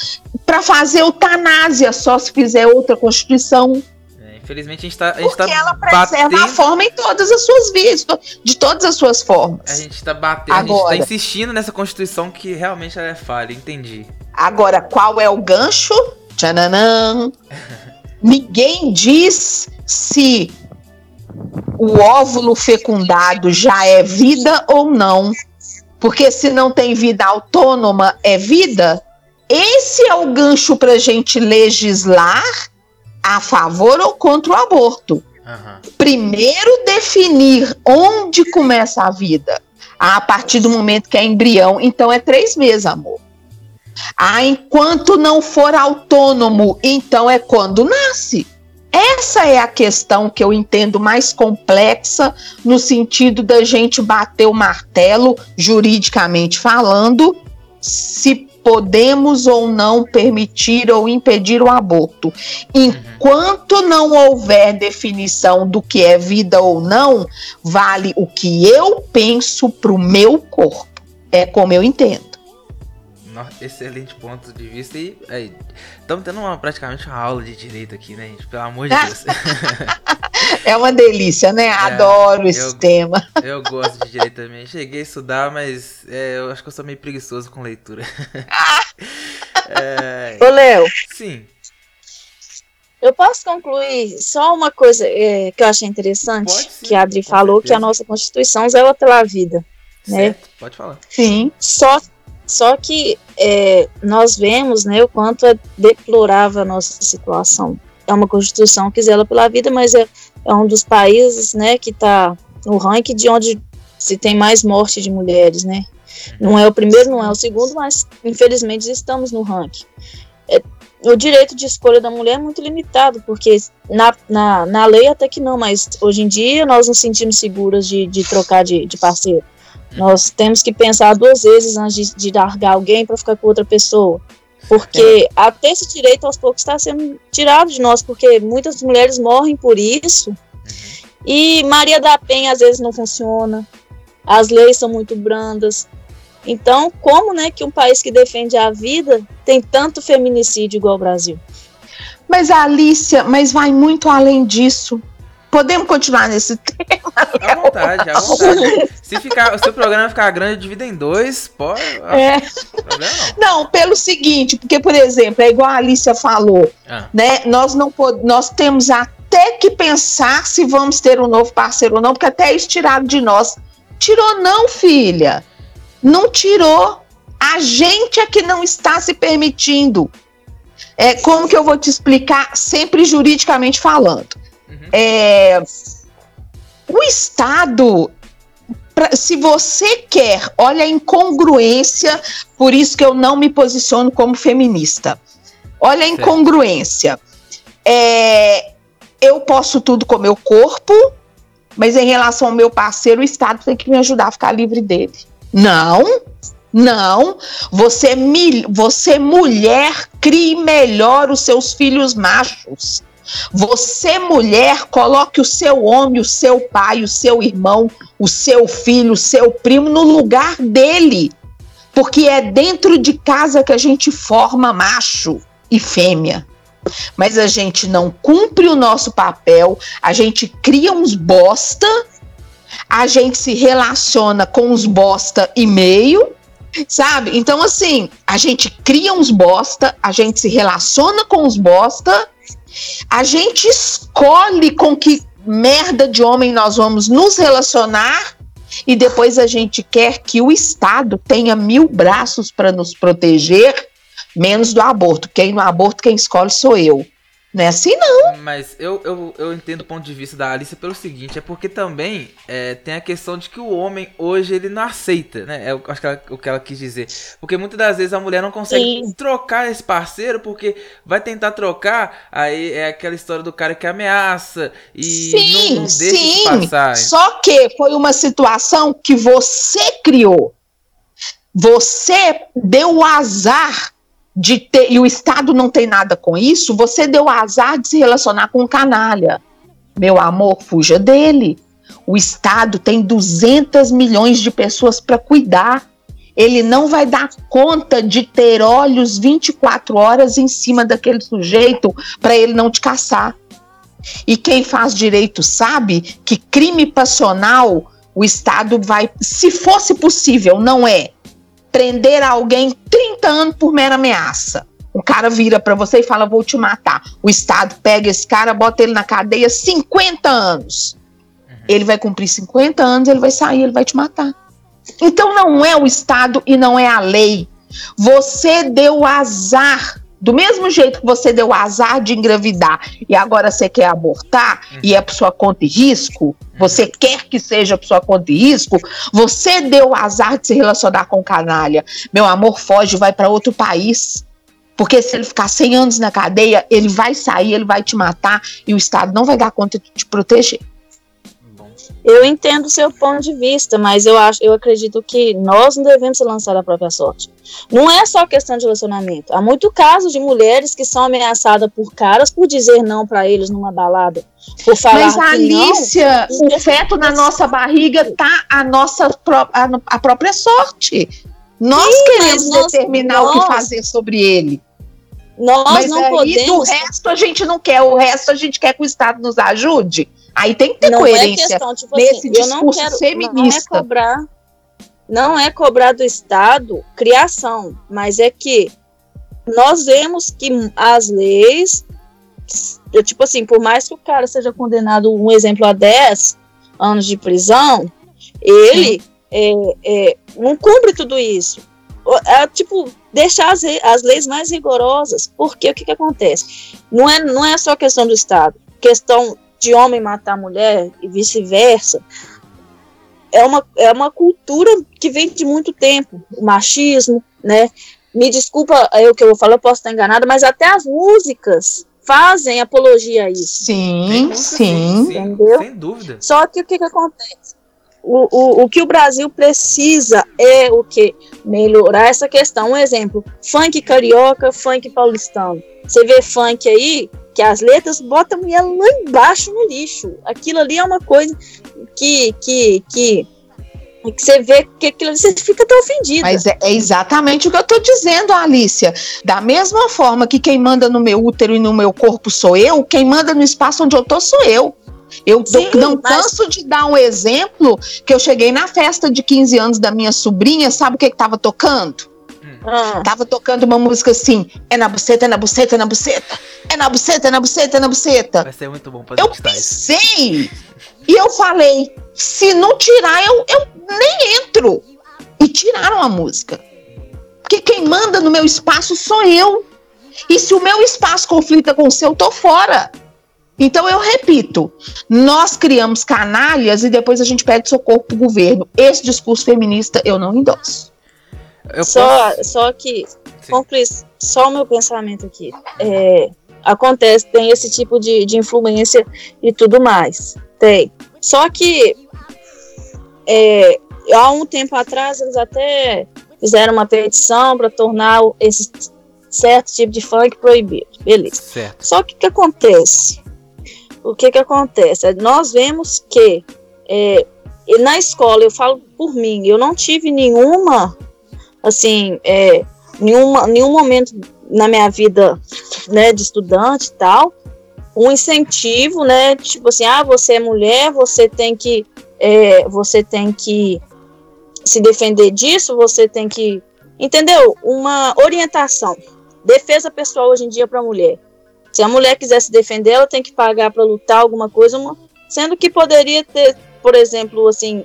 Para fazer eutanásia, só se fizer outra Constituição. É, infelizmente a gente está. Porque tá ela preserva batendo... a forma em todas as suas vias, de todas as suas formas. A gente está batendo, Agora, a gente tá insistindo nessa Constituição que realmente ela é falha, entendi. Agora, qual é o gancho? Tchananã. [LAUGHS] Ninguém diz se o óvulo fecundado já é vida ou não. Porque se não tem vida autônoma, é vida? Esse é o gancho para a gente legislar a favor ou contra o aborto. Uhum. Primeiro, definir onde começa a vida. A partir do momento que é embrião, então é três meses, amor. Ah, enquanto não for autônomo, então é quando nasce. Essa é a questão que eu entendo mais complexa, no sentido da gente bater o martelo, juridicamente falando, se podemos ou não permitir ou impedir o aborto. Enquanto não houver definição do que é vida ou não, vale o que eu penso para o meu corpo. É como eu entendo excelente ponto de vista. E estamos tendo uma, praticamente uma aula de direito aqui, né, gente? Pelo amor de Deus. [LAUGHS] é uma delícia, né? É, Adoro esse eu, tema. [LAUGHS] Eu gosto de direito também. Cheguei a estudar, mas é, eu acho que eu sou meio preguiçoso com leitura. [LAUGHS] é, Ô, Léo. Sim. Eu posso concluir só uma coisa é, que eu achei interessante, sim, que a Adri falou, certeza. que a nossa Constituição zela pela vida. Né? Pode falar. Sim. Só só que é, nós vemos né, o quanto é deplorável a nossa situação. É uma Constituição que zela pela vida, mas é, é um dos países né, que está no ranking de onde se tem mais morte de mulheres. Né? Não é o primeiro, não é o segundo, mas infelizmente estamos no ranking. É, o direito de escolha da mulher é muito limitado, porque na, na, na lei até que não, mas hoje em dia nós nos sentimos seguras de, de trocar de, de parceiro. Nós temos que pensar duas vezes antes de, de largar alguém para ficar com outra pessoa. Porque é. até esse direito aos poucos está sendo tirado de nós, porque muitas mulheres morrem por isso. E Maria da Penha às vezes não funciona. As leis são muito brandas. Então, como né, que um país que defende a vida tem tanto feminicídio igual o Brasil? Mas Alicia, mas vai muito além dição. Podemos continuar nesse [LAUGHS] tema? À vontade, à vontade. Se, ficar, se o programa ficar grande, divida em dois, pode. É. Não. não. pelo seguinte, porque, por exemplo, é igual a Alicia falou, ah. né? Nós não nós temos até que pensar se vamos ter um novo parceiro ou não, porque até isso tirado de nós. Tirou, não, filha. Não tirou. A gente é que não está se permitindo. É, como que eu vou te explicar, sempre juridicamente falando? É, o Estado, se você quer, olha a incongruência, por isso que eu não me posiciono como feminista. Olha a incongruência. É, eu posso tudo com meu corpo, mas em relação ao meu parceiro, o Estado tem que me ajudar a ficar livre dele. Não, não. Você, você mulher, crie melhor os seus filhos machos. Você, mulher, coloque o seu homem, o seu pai, o seu irmão, o seu filho, o seu primo no lugar dele. Porque é dentro de casa que a gente forma macho e fêmea. Mas a gente não cumpre o nosso papel, a gente cria uns bosta, a gente se relaciona com uns bosta e meio, sabe? Então, assim, a gente cria uns bosta, a gente se relaciona com uns bosta a gente escolhe com que merda de homem nós vamos nos relacionar e depois a gente quer que o Estado tenha mil braços para nos proteger, menos do aborto. Quem no aborto, quem escolhe sou eu. Não é assim, não. Mas eu, eu, eu entendo o ponto de vista da Alice pelo seguinte: é porque também é, tem a questão de que o homem hoje ele não aceita, né? É, acho que ela, o que ela quis dizer. Porque muitas das vezes a mulher não consegue Sim. trocar esse parceiro, porque vai tentar trocar, aí é aquela história do cara que ameaça e sim, não, não deixa sim. passar. Só que foi uma situação que você criou. Você deu o azar de ter, e o Estado não tem nada com isso, você deu azar de se relacionar com um canalha. Meu amor, fuja dele. O Estado tem 200 milhões de pessoas para cuidar. Ele não vai dar conta de ter olhos 24 horas em cima daquele sujeito para ele não te caçar. E quem faz direito sabe que crime passional o Estado vai, se fosse possível, não é, prender alguém 30 anos por mera ameaça. O cara vira para você e fala: Vou te matar. O Estado pega esse cara, bota ele na cadeia 50 anos. Uhum. Ele vai cumprir 50 anos, ele vai sair, ele vai te matar. Então não é o Estado e não é a lei. Você deu azar do mesmo jeito que você deu azar de engravidar e agora você quer abortar uhum. e é por sua conta e risco, você uhum. quer que seja por sua conta e risco, você deu azar de se relacionar com canalha. Meu amor, foge, vai para outro país. Porque se ele ficar 100 anos na cadeia, ele vai sair, ele vai te matar e o Estado não vai dar conta de te proteger. Eu entendo o seu ponto de vista, mas eu acho, eu acredito que nós não devemos lançar a própria sorte. Não é só questão de relacionamento. Há muito casos de mulheres que são ameaçadas por caras por dizer não para eles numa balada, por falar Mas Alicia, não, o feto na nossa barriga tá a nossa a, a própria sorte. Nós Sim, queremos nós, determinar nós, o que fazer sobre ele. Nós mas não aí, podemos. O resto a gente não quer, o resto a gente quer que o Estado nos ajude. Aí tem que ter não é coerência é questão, tipo nesse assim, discurso eu não quero, feminista. Não é cobrar, não é cobrar do Estado criação, mas é que nós vemos que as leis, tipo assim, por mais que o cara seja condenado, um exemplo, a 10 anos de prisão, ele é, é, não cumpre tudo isso. É, tipo, deixar as, as leis mais rigorosas, porque o que, que acontece? Não é, não é só questão do Estado, questão de homem matar mulher e vice-versa, é uma, é uma cultura que vem de muito tempo, o machismo, né? Me desculpa o que eu vou falar, eu posso estar enganada, mas até as músicas fazem apologia a isso. Sim, sim. Entendeu? Sem dúvida. Só que o que, que acontece? O, o, o que o Brasil precisa é o que? Melhorar essa questão. Um exemplo, funk carioca, funk paulistano. Você vê funk aí, que as letras botam a mulher lá embaixo no lixo. Aquilo ali é uma coisa que, que, que, que você vê que aquilo ali você fica até ofendido. Mas é, é exatamente o que eu estou dizendo, Alicia. Da mesma forma que quem manda no meu útero e no meu corpo sou eu, quem manda no espaço onde eu tô sou eu. Eu Sim, não mas... canso de dar um exemplo que eu cheguei na festa de 15 anos da minha sobrinha, sabe o que estava tocando? Ah. Tava tocando uma música assim: é na buceta, é na buceta, é na buceta. É na buceta, é na buceta, é na buceta. Vai ser muito bom pra Eu pensei. E eu falei: se não tirar, eu, eu nem entro. E tiraram a música. Porque quem manda no meu espaço sou eu. E se o meu espaço conflita com o seu, eu tô fora. Então eu repito, nós criamos canalhas e depois a gente pede socorro pro governo. Esse discurso feminista eu não endosso. Eu só, posso... só que, concluir só o meu pensamento aqui. É, acontece, tem esse tipo de, de influência e tudo mais. Tem. Só que é, há um tempo atrás eles até fizeram uma petição para tornar esse certo tipo de funk proibido. Beleza. Certo. Só que o que acontece? O que que acontece? É, nós vemos que é, na escola, eu falo por mim, eu não tive nenhuma assim, é, nenhuma, nenhum momento na minha vida, né, de estudante e tal, um incentivo, né, tipo assim, ah, você é mulher, você tem que, é, você tem que se defender disso, você tem que, entendeu? Uma orientação, defesa pessoal hoje em dia para a mulher. Se a mulher quiser se defender, ela tem que pagar para lutar alguma coisa, uma, Sendo que poderia ter, por exemplo, assim,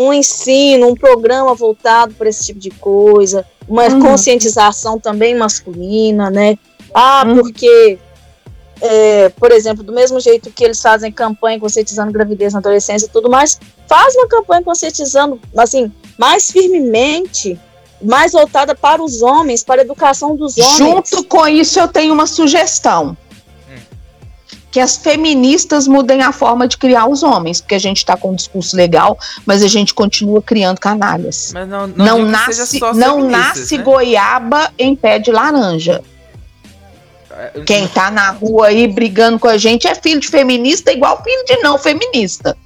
um ensino, um programa voltado para esse tipo de coisa, uma Uhum. conscientização também masculina, né? Ah, Uhum. porque, é, por exemplo, do mesmo jeito que eles fazem campanha conscientizando gravidez na adolescência e tudo mais, faz uma campanha conscientizando, assim, mais firmemente, mais voltada para os homens, para a educação dos homens. Junto com isso, eu tenho uma sugestão. Que as feministas mudem a forma de criar os homens, porque a gente está com um discurso legal, mas a gente continua criando canalhas. Mas não, Não, que nasce, não nasce né? goiaba em pé de laranja. É, Quem tá na rua aí brigando com a gente é filho de feminista igual filho de não feminista.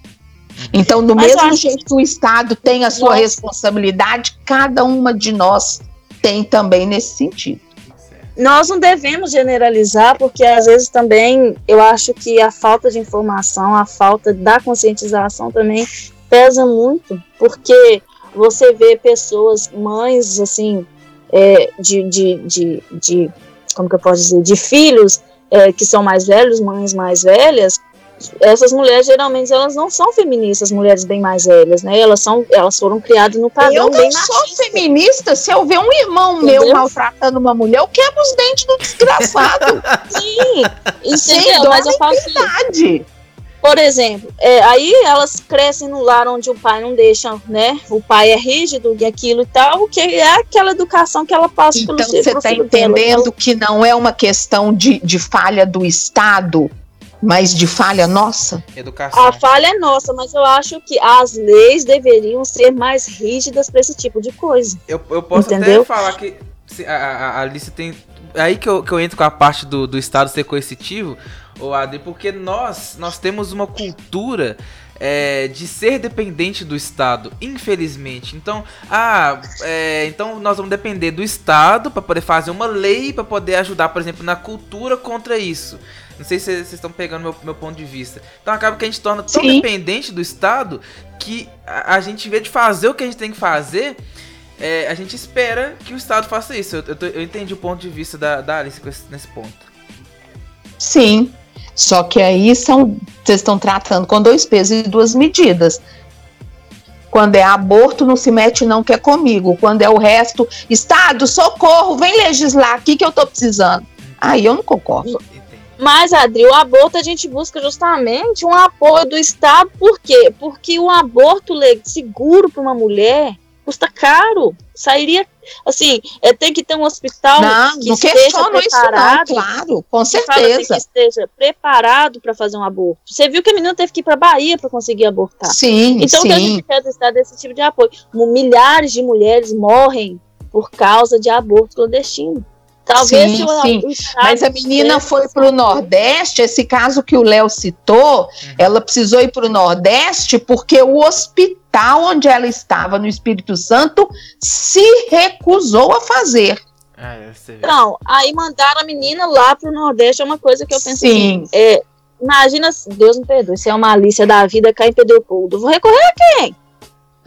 Então, do Mas mesmo acho jeito que o Estado tem a sua Nossa. responsabilidade, cada uma de nós tem também nesse sentido. Nós não devemos generalizar, porque às vezes também eu acho que a falta de informação, a falta da conscientização também pesa muito, porque você vê pessoas, mães, assim, é, de, de, de, de, como que eu posso dizer, de filhos é, que são mais velhos, mães mais velhas, essas mulheres geralmente elas não são feministas, mulheres bem mais velhas, né? Elas são, elas foram criadas no padrão eu bem não sou machista. feminista. Se eu ver um irmão Entendeu? meu maltratando uma mulher, eu quebro os dentes do desgraçado. [LAUGHS] Sim, entendeu? Mas eu falo piedade. Por exemplo, é, aí elas crescem no lar onde o pai não deixa, né? O pai é rígido e aquilo e tal, que é aquela educação que ela passa Então pelo você pro está dela. entendendo que não é uma questão de, de falha do Estado, mas de falha nossa? Educação. A falha é nossa, mas eu acho que as leis deveriam ser mais rígidas para esse tipo de coisa. Eu, eu posso Entendeu? até falar que se a, a, a Alice tem. Aí que eu, que eu entro com a parte do, do Estado ser coercitivo, ô Adri, porque nós, nós temos uma cultura é, de ser dependente do Estado, infelizmente. Então, ah, é, então nós vamos depender do Estado para poder fazer uma lei para poder ajudar, por exemplo, na cultura contra isso. Não sei se vocês estão pegando meu, meu ponto de vista. Então acaba que a gente torna tão Sim. dependente do Estado que a, a gente, em vez de fazer o que a gente tem que fazer, é, a gente espera que o Estado faça isso. Eu, eu, tô- eu entendi o ponto de vista da, da Alice esse- nesse ponto. Sim. Só que aí são. Vocês estão tratando com dois pesos e duas medidas. Quando é aborto, não se mete, não, que é comigo. Quando é o resto, Estado, socorro, vem legislar aqui que eu tô precisando. Aí eu não concordo. Mas, Adri, o aborto a gente busca justamente um apoio do Estado, por quê? Porque o aborto seguro para uma mulher custa caro. Sairia, assim, é, tem que ter um hospital Não, que não esteja questiono isso, não, preparado. claro, com assim, certeza. que esteja preparado para fazer um aborto. Você viu que a menina teve que ir para Bahia para conseguir abortar. Sim, Então, o que a sim. gente quer do Estado é esse tipo de apoio. Milhares de mulheres morrem por causa de aborto clandestino. Talvez Sim, o, sim. o Mas a menina foi para o Nordeste, esse caso que o Léo citou, ela precisou ir para o Nordeste porque o hospital onde ela estava, no Espírito Santo, se recusou a fazer. É, você vê. Então, aí mandaram a menina lá pro Nordeste, é uma coisa que eu penso Sim. assim, é, imagina, Deus me perdoe, se é uma Alicia da vida cá em Pedropoldo, vou recorrer a quem?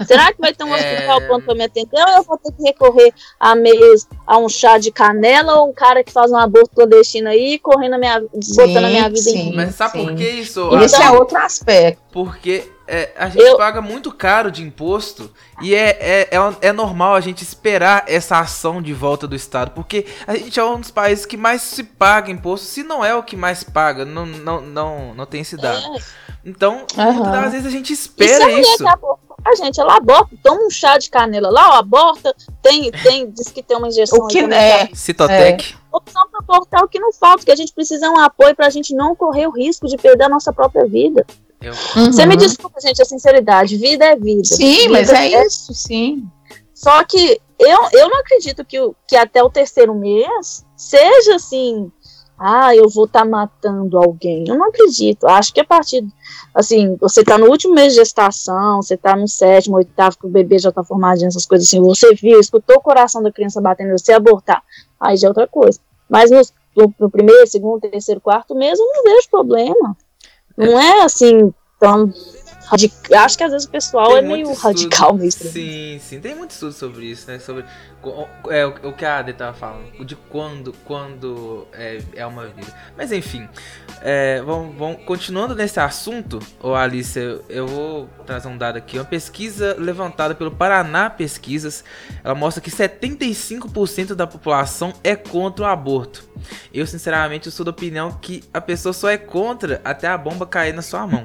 Será que vai ter um É. hospital pronto para me atender ou eu vou ter que recorrer a meios, a um chá de canela ou um cara que faz um aborto clandestino aí, correndo a minha, botando a minha vida em sim. risco? Mas sabe Sim. por que isso? Esse é outro aspecto. Porque é, a gente Eu- paga muito caro de imposto e é, é, é, é normal a gente esperar essa ação de volta do Estado. Porque a gente é um dos países que mais se paga imposto, se não é o que mais paga, não, não, não, não tem esse dado. É. Então, Aham. muitas das vezes a gente E se a espera mulher isso. que aborta, a gente, ela aborta, toma um chá de canela lá, ó, aborta, tem, tem, diz que tem uma injeção O que é? Citotec. opção para abortar o que não falta, que a gente precisa é um apoio para a gente não correr o risco de perder a nossa própria vida. Eu- Você me Uhum. desculpa, gente, a sinceridade, vida é vida. Sim, Vida mas é isso, sim. Só que eu, eu não acredito que, o- que até o terceiro mês seja assim, ah, eu vou estar matando alguém. Eu não acredito. Acho que a partir, assim, você tá no último mês de gestação, você tá no sétimo, oitavo, que o bebê já tá formadinho, essas coisas assim, você viu, escutou o coração da criança batendo, você abortar, aí já é outra coisa. Mas no, no, no primeiro, segundo, terceiro, quarto mês, eu não vejo problema. Não é assim tão radical. Acho que às vezes o pessoal Tem é meio estudo. radical mesmo. Sim, sim, tem muito estudo sobre isso, né? Sobre é, o, o que a Ade tava falando, de quando, quando é, é uma vida. Mas enfim, é, vamos, vamos- continuando nesse assunto, ô Alice, eu, eu vou trazer um dado aqui. Uma pesquisa levantada pelo Paraná Pesquisas, ela mostra que 75% da população é contra o aborto. Eu, sinceramente, eu sou da opinião que a pessoa só é contra até a bomba cair na sua mão.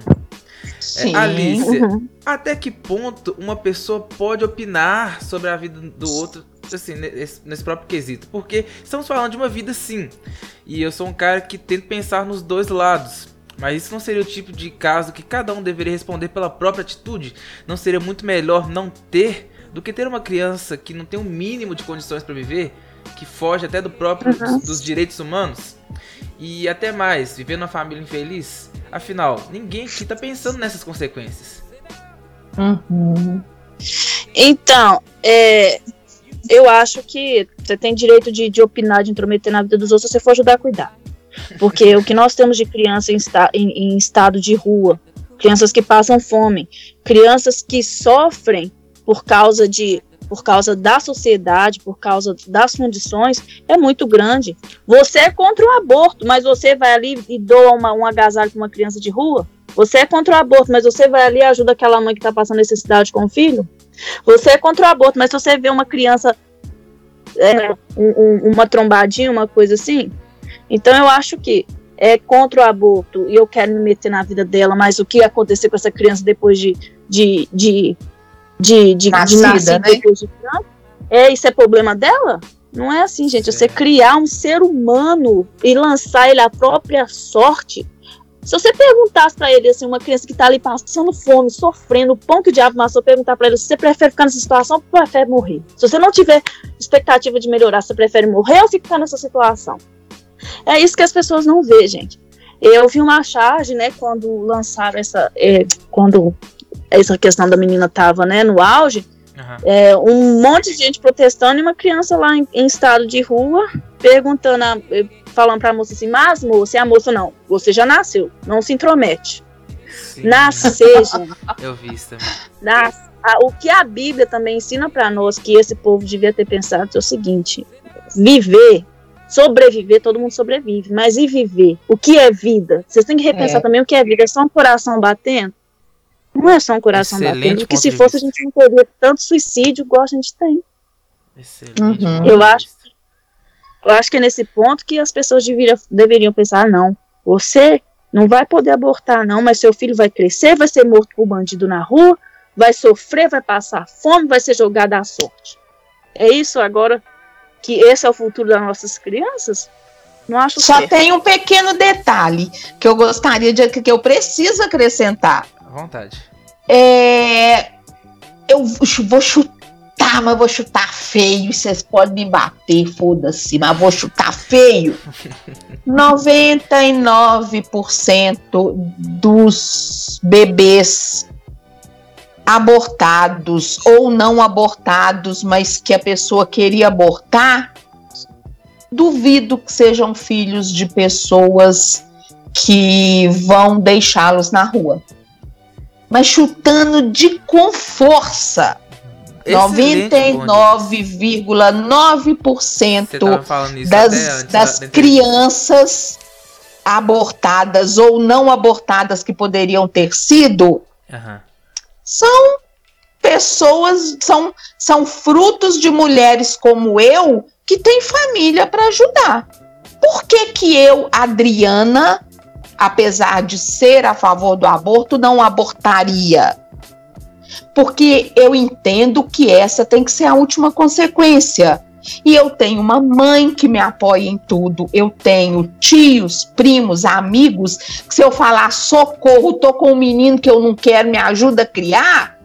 Sim. É, Alice, Uhum. até que ponto uma pessoa pode opinar sobre a vida do outro, assim, nesse, nesse próprio quesito? Porque estamos falando de uma vida sim. E eu sou um cara que tento pensar nos dois lados. Mas isso não seria o tipo de caso que cada um deveria responder pela própria atitude? Não seria muito melhor não ter do que ter uma criança que não tem o mínimo de condições para viver, que foge até do próprio Uhum. dos direitos humanos? E até mais, viver numa família infeliz? Afinal, ninguém aqui tá pensando nessas consequências. Uhum. Então, é, eu acho que você tem direito de, de opinar, de intrometer na vida dos outros se você for ajudar a cuidar. Porque o que nós temos de criança em, esta- em- em estado de rua, crianças que passam fome, crianças que sofrem por causa de por causa da sociedade, por causa das condições, é muito grande. Você é contra o aborto, mas você vai ali e doa uma, um agasalho para uma criança de rua? Você é contra o aborto, mas você vai ali e ajuda aquela mãe que está passando necessidade com o filho? Você é contra o aborto, mas você vê uma criança, é, um- um- uma trombadinha, uma coisa assim. Então eu acho que é contra o aborto e eu quero me meter na vida dela, mas o que ia acontecer com essa criança depois de, de, de, de, de, de Nascida, nascer né? depois de criança? É, isso é problema dela? Não é assim, gente. Você criar um ser humano e lançar ele à própria sorte. Se você perguntasse pra ele, assim, uma criança que tá ali passando fome, sofrendo, o pão que o diabo amassou, perguntar pra ele se você prefere ficar nessa situação ou prefere morrer? Se você não tiver expectativa de melhorar, você prefere morrer ou ficar nessa situação? É isso que as pessoas não vê, gente. Eu vi uma charge, né, quando lançaram essa. é, quando essa questão da menina tava, né, no auge, é, um monte de gente protestando e uma criança lá em, em estado de rua perguntando, a- eh, falando pra moça assim, mas moça, e a moça não, você já nasceu, não se intromete. Nascer, [LAUGHS] gente. Eu vi isso também. O que a Bíblia também ensina pra nós, que esse povo devia ter pensado, é o seguinte: viver, sobreviver, todo mundo sobrevive, mas e viver? O que é vida? Vocês têm que repensar É. também o que é vida. É só um coração batendo? Não é só um coração Excelente batendo, porque ponto se fosse a gente não teria tanto suicídio igual a gente tem. Excelente. Uhum. Eu acho, eu acho que é nesse ponto que as pessoas deveriam, deveriam pensar, não, você não vai poder abortar não, mas seu filho vai crescer, vai ser morto por bandido na rua, vai sofrer, vai passar fome, vai ser jogado à sorte. É isso agora que esse é o futuro das nossas crianças? Não acho Só certo. tem um pequeno detalhe que eu gostaria de que eu preciso acrescentar. À vontade. É, eu vou chutar, mas vou chutar feio. Vocês podem me bater, foda-se, mas vou chutar feio. [LAUGHS] 99% dos bebês abortados ou não abortados, mas que a pessoa queria abortar, duvido que sejam filhos de pessoas que vão deixá-los na rua mas chutando de com força. Excelente, 99,9% Você tava falando isso das, das da- crianças abortadas ou não abortadas que poderiam ter sido Aham. são pessoas, são, são frutos de mulheres como eu que têm família para ajudar. Por que que eu, Adriana, apesar de ser a favor do aborto, não abortaria? Porque eu entendo que essa tem que ser a última consequência. E eu tenho uma mãe que me apoia em tudo. Eu tenho tios, primos, amigos, que se eu falar socorro, tô com um menino que eu não quero, me ajuda a criar,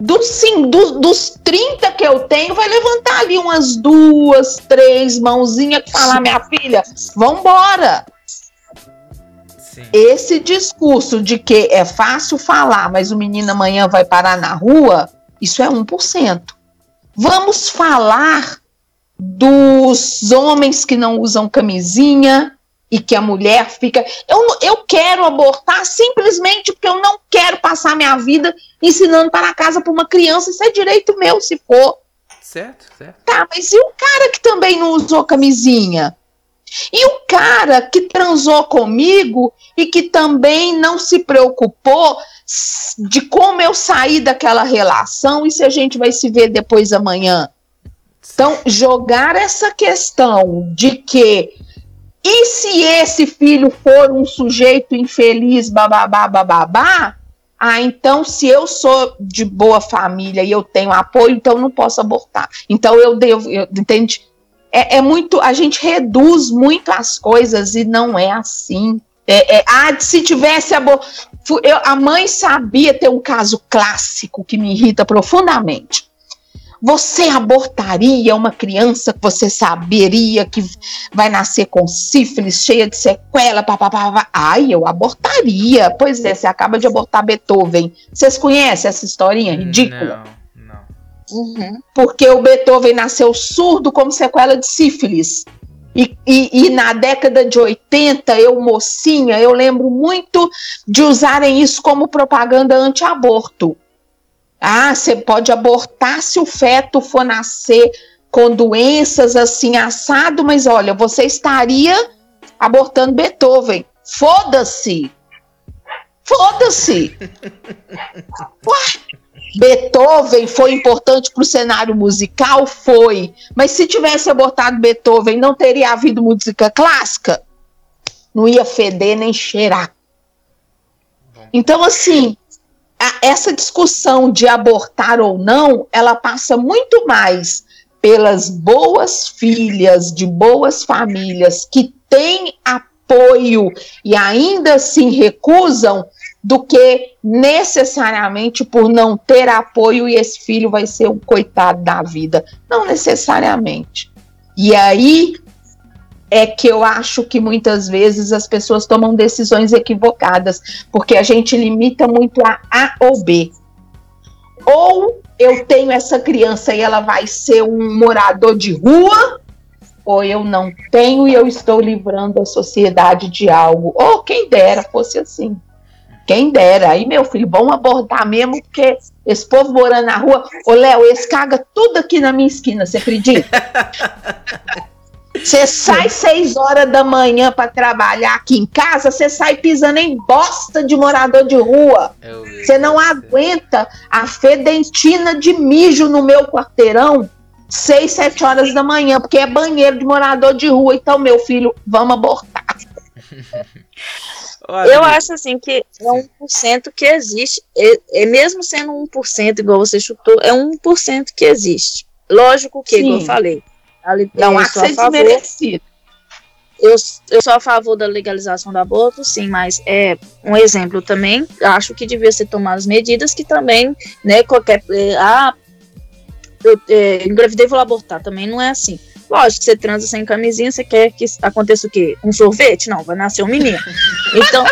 dos, sim, do- dos 30 que eu tenho, vai levantar ali umas duas, três mãozinhas e falar, minha filha, vambora. Esse discurso de que é fácil falar, mas o menino amanhã vai parar na rua, isso é 1%. Vamos falar dos homens que não usam camisinha e que a mulher fica. Eu, eu quero abortar simplesmente porque eu não quero passar minha vida ensinando para casa para uma criança. Isso é direito meu, se for. Certo, certo. Tá, mas e o cara que também não usou camisinha? E o cara que transou comigo e que também não se preocupou de como eu saí daquela relação e se a gente vai se ver depois amanhã. Então, jogar essa questão de que e se esse filho for um sujeito infeliz, bababá, bababá, ah, então se eu sou de boa família e eu tenho apoio, então eu não posso abortar. Então eu devo, eu, entende? É, é, muito, a gente reduz muito as coisas e não é assim. É, é, ah, se tivesse aborto. A mãe sabia ter um caso clássico que me irrita profundamente. Você abortaria uma criança que você saberia que vai nascer com sífilis, cheia de sequela, papapá? Ai, eu abortaria. Pois é, você acaba de abortar Beethoven. Vocês conhecem essa historinha ridícula? Não, não. Uhum. Porque o Beethoven nasceu surdo como sequela de sífilis. E, e, e, na década de 80, eu, mocinha, eu lembro muito de usarem isso como propaganda anti-aborto. Ah, você pode abortar se o feto for nascer com doenças assim assado, mas olha, você estaria abortando Beethoven. Foda-se. Foda-se. [LAUGHS] Beethoven foi importante para o cenário musical? Foi. Mas se tivesse abortado Beethoven, não teria havido música clássica? Não ia feder nem cheirar. Então, assim, essa discussão de abortar ou não, ela passa muito mais pelas boas filhas de boas famílias que têm apoio e ainda assim recusam do que necessariamente por não ter apoio e esse filho vai ser um coitado da vida. Não necessariamente. E aí é que eu acho que muitas vezes as pessoas tomam decisões equivocadas, porque a gente limita muito a A ou B. Ou eu tenho essa criança e ela vai ser um morador de rua, ou eu não tenho e eu estou livrando a sociedade de algo. Ou quem dera fosse assim. Quem dera. Aí, meu filho, vamos abordar mesmo, porque esse povo morando na rua. Ô, Léo, esse caga tudo aqui na minha esquina, você acredita? [LAUGHS] Você sai seis horas da manhã para trabalhar aqui em casa, você sai pisando em bosta de morador de rua. Você não aguenta a fedentina de mijo no meu quarteirão seis, sete horas da manhã, porque é banheiro de morador de rua. Então, meu filho, vamos abortar. [LAUGHS] Eu acho assim que é 1% que existe. É, é mesmo sendo 1%, igual você chutou, é 1% que existe. Lógico que, Sim. igual eu falei, não há que ser desmerecido. Eu, eu sou a favor da legalização do aborto, sim, mas é um exemplo também. Acho que devia ser tomadas medidas que também, né, qualquer. É, ah, eu é, engravidei vou abortar. Também não é assim. Lógico, você transa sem camisinha, você quer que aconteça o quê? Um sorvete? Não, vai nascer um menino. Então,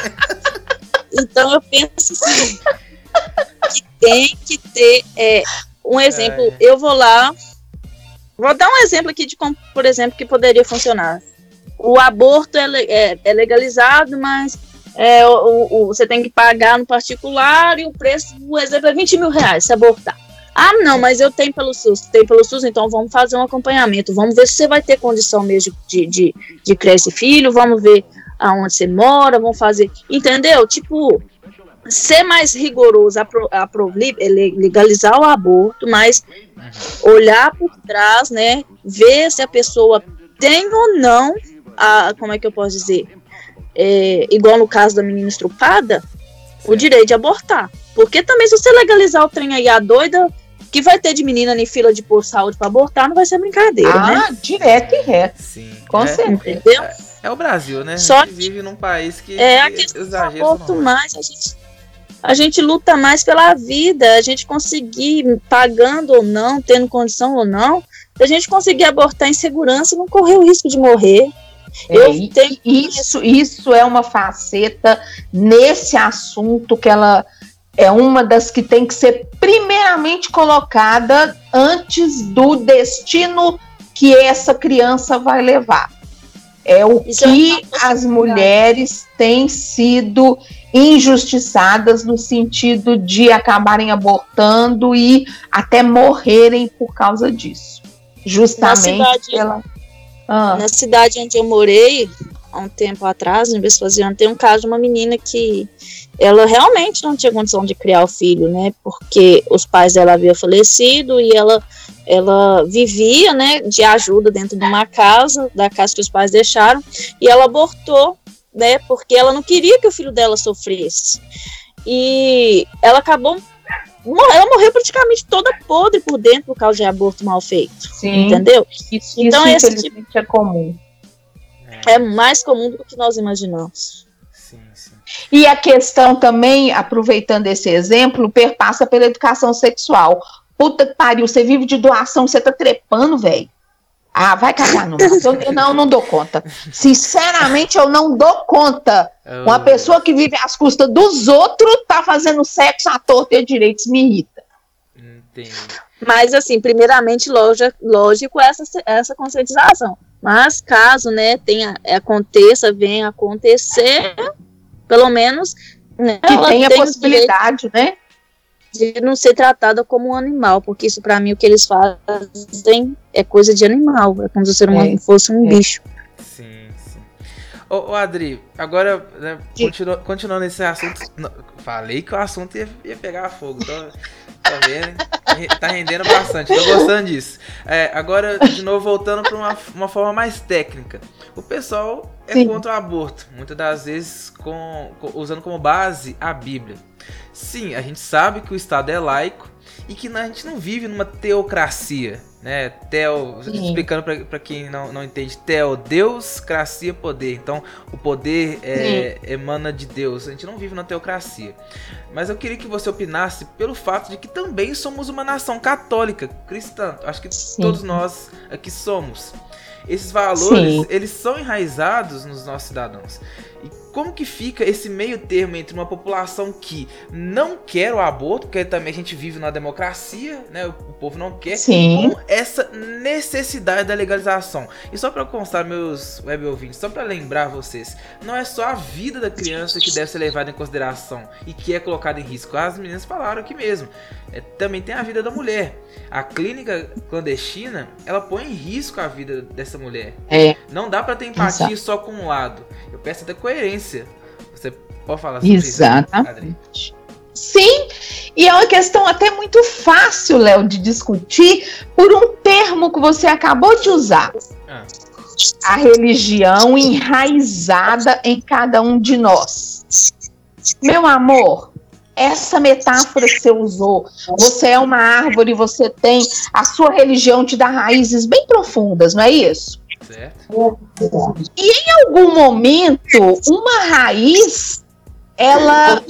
[LAUGHS] então eu penso assim, que tem que ter é, um exemplo. É. Eu vou lá, Vou dar um exemplo aqui de como, por exemplo, que poderia funcionar. O aborto é, é, é legalizado, mas é, o, o, você tem que pagar no particular e o preço, por exemplo, é 20 mil reais se abortar. Ah, não, mas eu tenho pelo SUS, tem pelo SUS, então vamos fazer um acompanhamento. Vamos ver se você vai ter condição mesmo de, de, de criar esse filho, vamos ver aonde você mora, vamos fazer. Entendeu? Tipo, ser mais rigoroso, apro, apro, legalizar o aborto, mas olhar por trás, né? Ver se a pessoa tem ou não, a, como é que eu posso dizer? É, igual no caso da menina estrupada, o direito de abortar. Porque também se você legalizar o trem aí, a doida que vai ter de menina em fila de por saúde para abortar, não vai ser brincadeira, ah, né? direto e reto. Sim. Com é, certeza. Entendeu? É, é, o Brasil, né? Só a gente vive num país que é a questão do aborto mais, a gente a gente luta mais pela vida, a gente conseguir, pagando ou não, tendo condição ou não, a gente conseguir abortar em segurança e não correr o risco de morrer. É, eu tenho... isso, isso é uma faceta nesse assunto que ela é uma das que tem que ser primeiramente colocada antes do destino que essa criança vai levar. É o Isso é que uma as mulheres têm sido injustiçadas no sentido de acabarem abortando e até morrerem por causa disso. Justamente Na cidade- pela. Ah, Na cidade onde eu morei, há um tempo atrás, em Vespasiano, tem um caso de uma menina que ela realmente não tinha condição de criar o filho, né? Porque os pais dela haviam falecido e ela, ela vivia, né, de ajuda dentro de uma casa, da casa que os pais deixaram, e ela abortou, né? Porque ela não queria que o filho dela sofresse. E ela acabou. Ela morreu praticamente toda podre por dentro por causa de aborto mal feito. sim. Entendeu? Isso, Então, isso, esse infelizmente é comum. É mais comum do que nós imaginamos. Sim, sim. E a questão também, aproveitando esse exemplo, perpassa pela educação sexual. Puta que pariu, você vive de doação, você tá trepando, velho. Ah, vai cagar no. Eu, eu não, não dou conta. Sinceramente, eu não dou conta. Uma pessoa que vive às custas dos outros tá fazendo sexo à torta e. Isso me irrita. Entendi. Mas, assim, primeiramente, loja, lógico, essa, essa conscientização. Mas, caso, né, tenha, aconteça, venha acontecer, pelo menos, né, Que ela tem possibilidade, né? de não ser tratada como um animal, porque isso, pra mim, o que eles fazem é coisa de animal. É como se o ser humano É, fosse um é. bicho. Sim, sim. Ô, ô Adri, agora, né, continu- continuando esse assunto. falei que o assunto ia, ia pegar fogo. Então, tá vendo? Tá rendendo bastante, tô gostando disso. É, agora, de novo, voltando para uma, uma forma mais técnica. O pessoal é Sim. contra o aborto, muitas das vezes com, com- usando como base a Bíblia. Sim, a gente sabe que o Estado é laico e que a gente não vive numa teocracia, né? Teo, Sim. explicando pra quem não, não entende, Teo, Deus, cracia, poder. Então, o poder é, emana de Deus. A gente não vive na teocracia. Mas eu queria que você opinasse pelo fato de que também somos uma nação católica, cristã. Acho que Sim. todos nós aqui somos. Esses valores, Sim. eles são enraizados nos nossos cidadãos. Como que fica esse meio termo entre uma população que não quer o aborto, porque também a gente vive numa democracia, né? O povo não quer, Sim. com essa necessidade da legalização. E só para constar, meus web ouvintes, só para lembrar vocês, não é só a vida da criança que deve ser levada em consideração e que é colocada em risco. As meninas falaram aqui mesmo. É, também tem a vida da mulher. A clínica clandestina, ela põe em risco a vida dessa mulher. É. Não dá para ter empatia só com um lado. Eu peço até coerência. Você pode falar sobre isso? Adri? Exatamente. Sim, e é uma questão até muito fácil, Léo, de discutir por um termo que você acabou de usar. Ah. A religião enraizada em cada um de nós. Meu amor, essa metáfora que você usou, você é uma árvore, você tem a sua religião te dá raízes bem profundas, não é isso? Certo? E em algum momento, uma raiz, ela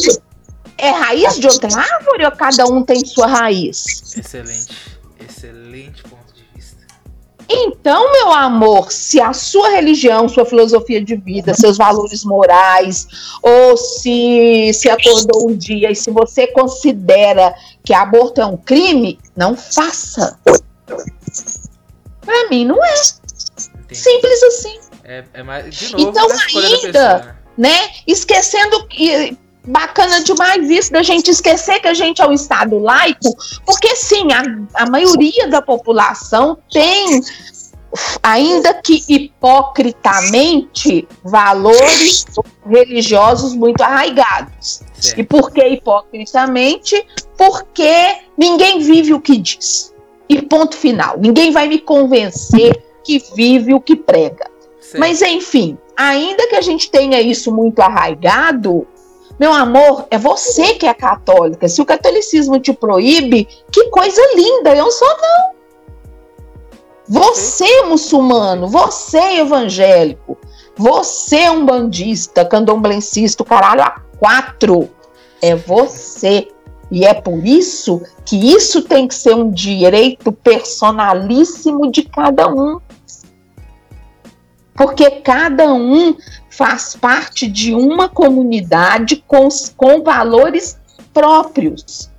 é raiz de outra árvore ou cada um tem sua raiz? Excelente. Excelente ponto de vista. Então, meu amor, se a sua religião, sua filosofia de vida, seus valores morais, ou se se acordou um dia e se você considera que aborto é um crime, não faça. Pra mim, não é. Entendi. Simples assim. É, é mais, de novo, Então, escolha da ainda- né? né? Esquecendo que bacana demais isso da gente esquecer que a gente é um estado laico, porque sim, a, a maioria da população tem ainda que hipocritamente valores religiosos muito arraigados. Certo. E por que hipocritamente? Porque ninguém vive o que diz. E ponto final. Ninguém vai me convencer que vive o que prega. Certo. Mas enfim, ainda que a gente tenha isso muito arraigado, meu amor, é você que é católica. Se o catolicismo te proíbe, que coisa linda, eu sou não. Você, muçulmano, você, evangélico, você, umbandista, candomblencista, o caralho, a quatro. É você. E é por isso que isso tem que ser um direito personalíssimo de cada um porque cada um faz parte de uma comunidade com, com valores próprios.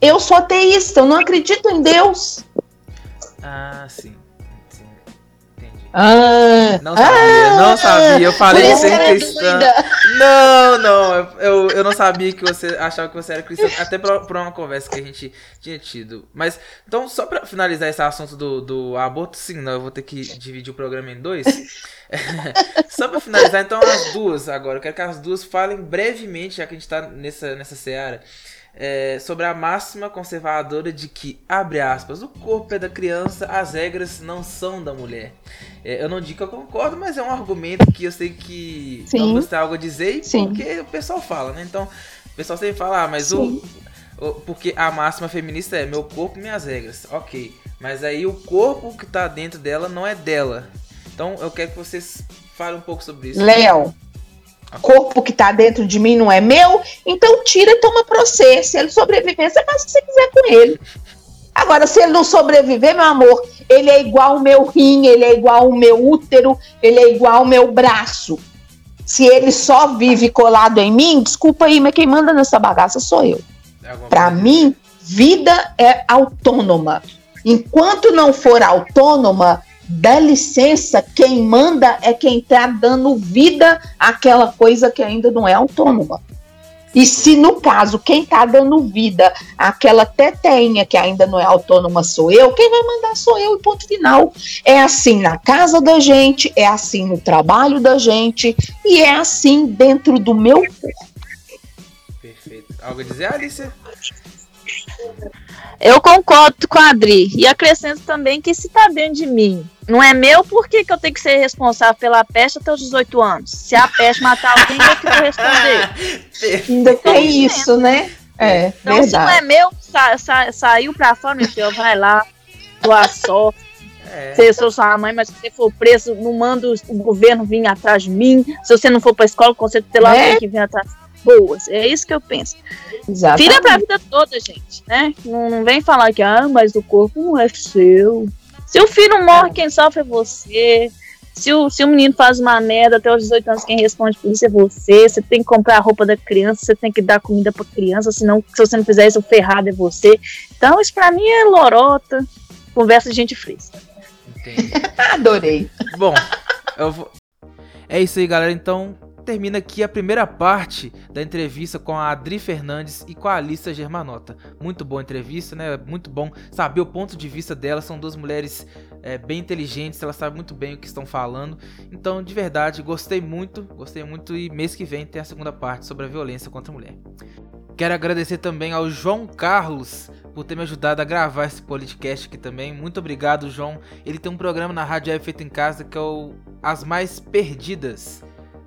Eu sou ateísta, eu não acredito em Deus. Ah, sim. Ah, Não sabia, ah, não sabia. Eu falei é cristã. doida. Não, não, eu, eu não sabia que você achava que você era cristão, até por, por uma conversa que a gente tinha tido. Mas, então, só pra finalizar esse assunto do, do aborto, sim, não, eu vou ter que dividir o programa em dois. [LAUGHS] só pra finalizar, então, as duas agora. Eu quero que as duas falem brevemente, já que a gente tá nessa, nessa seara. É, sobre a máxima conservadora de que, abre aspas, o corpo é da criança, as regras não são da mulher. É, eu não digo que eu concordo, mas é um argumento que eu sei que Sim. ambos têm algo a dizer, e Sim. porque o pessoal fala, né? Então, o pessoal sempre fala, ah, mas o, o- Porque a máxima feminista é meu corpo, minhas regras. Ok. Mas aí o corpo que tá dentro dela não é dela. Então eu quero que vocês falem um pouco sobre isso. Léo, corpo que tá dentro de mim não é meu, então tira e toma pra você. Se ele sobreviver, você faz o que você quiser com ele. Agora, se ele não sobreviver, meu amor, ele é igual o meu rim, ele é igual o meu útero, ele é igual o meu braço. Se ele só vive colado em mim, desculpa aí, mas quem manda nessa bagaça sou eu. Para mim, vida é autônoma. Enquanto não for autônoma, dá licença, quem manda é quem está dando vida àquela coisa que ainda não é autônoma. E se no caso quem está dando vida àquela teteinha que ainda não é autônoma sou eu, quem vai mandar sou eu e ponto final. É assim na casa da gente, é assim no trabalho da gente e é assim dentro do meu corpo. Perfeito. Algo a dizer, Alice? Eu concordo com a Adri. E acrescento também que se tá dentro de mim, não é meu, por que, que eu tenho que ser responsável pela peste até os 18 anos? Se a peste matar alguém, eu que vou responder. [LAUGHS] Ainda tem isso, né? É, Então, se não verdade. é meu, sa- sa- saiu pra fora, meu filho, vai lá, tua sorte. É. Se eu sou sua mãe, mas se você for preso, não manda o- governo vir atrás de mim. Se você não for pra escola, o conselho tutelar É. tem que vir atrás. Boas, é isso que eu penso. Exatamente. Filha pra vida toda, gente, né? Não, não vem falar que, ah, mas o corpo não é seu. Se o filho morre, quem sofre é você. Se o, se o menino faz uma merda até os 18 anos, quem responde por isso é você. Você tem que comprar a roupa da criança, você tem que dar comida pra criança, senão, se você não fizer isso, o ferrado é você. Então, isso pra mim é lorota, conversa de gente fresca. [LAUGHS] Adorei. Bom, eu vou... é isso aí, galera. Então, termina aqui a primeira parte da entrevista com a Adri Fernandes e com a Alissa Germanota. Muito boa entrevista, né? Muito bom saber o ponto de vista delas. São duas mulheres é, bem inteligentes, elas sabem muito bem o que estão falando. Então, de verdade, gostei muito, gostei muito e mês que vem tem a segunda parte sobre a violência contra a mulher. Quero agradecer também ao João Carlos por ter me ajudado a gravar esse podcast aqui também. Muito obrigado, João. Ele tem um programa na Rádio Feito em Casa que é o As Mais Perdidas.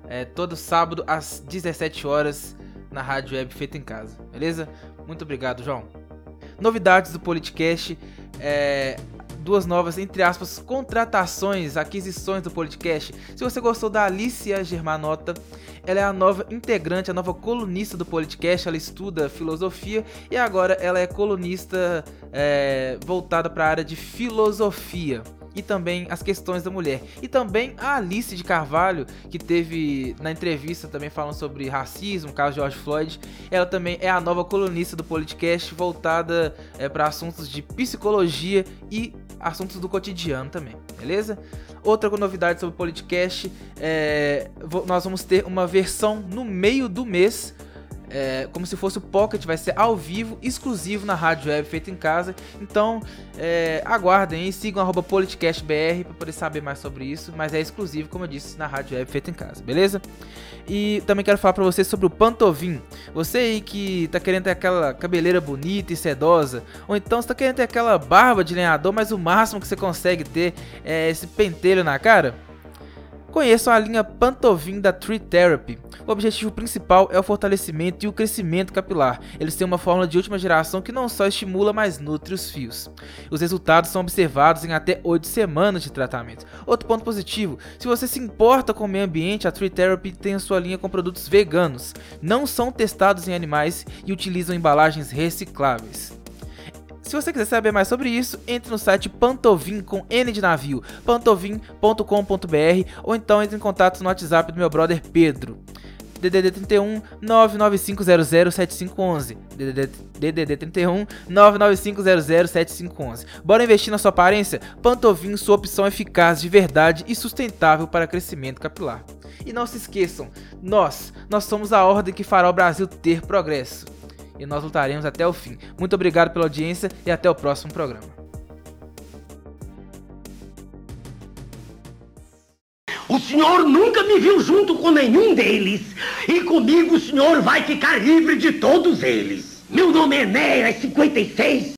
É todo sábado às 17 horas na Rádio Web Feito em Casa. Beleza? Muito obrigado, João. Novidades do podcast. É, duas novas, entre aspas, contratações, aquisições do podcast. Se você gostou da Alicia Germanota, ela é a nova integrante, a nova colunista do podcast. Ela estuda filosofia e agora ela é colunista é, voltada para a área de filosofia e também as questões da mulher. E também a Alice de Carvalho, que teve na entrevista também falando sobre racismo, caso George Floyd. Ela também é a nova colunista do podcast, voltada é, para assuntos de psicologia e assuntos do cotidiano também, beleza? Outra novidade sobre o podcast, é, nós vamos ter uma versão no meio do mês é, como se fosse o Pocket, vai ser ao vivo, exclusivo na Rádio Web, feito em casa. Então, é, aguardem aí, sigam arroba politicastbr para poder saber mais sobre isso, mas é exclusivo, como eu disse, na Rádio Web, feito em casa, beleza? E também quero falar para vocês sobre o Pantovin. Você aí que tá querendo ter aquela cabeleira bonita e sedosa, ou então você tá querendo ter aquela barba de lenhador, mas o máximo que você consegue ter é esse pentelho na cara? Conheçam a linha Pantovin da Tree Therapy. O objetivo principal é o fortalecimento e o crescimento capilar. Eles têm uma fórmula de última geração que não só estimula, mas nutre os fios. Os resultados são observados em até 8 semanas de tratamento. Outro ponto positivo: se você se importa com o meio ambiente, a Tree Therapy tem a sua linha com produtos veganos. Não são testados em animais e utilizam embalagens recicláveis. Se você quiser saber mais sobre isso, entre no site Pantovin com N de navio, pantovin.com.br ou então entre em contato no WhatsApp do meu brother Pedro. DDD 31 99500 7511. DDD, DDD 31 99500 7511. Bora investir na sua aparência? Pantovin, sua opção eficaz de verdade e sustentável para crescimento capilar. E não se esqueçam, nós, nós somos a ordem que fará o Brasil ter progresso. E nós lutaremos até o fim. Muito obrigado pela audiência e até o próximo programa. O senhor nunca me viu junto com nenhum deles. E comigo o senhor vai ficar livre de todos eles. Meu nome é Enéas 56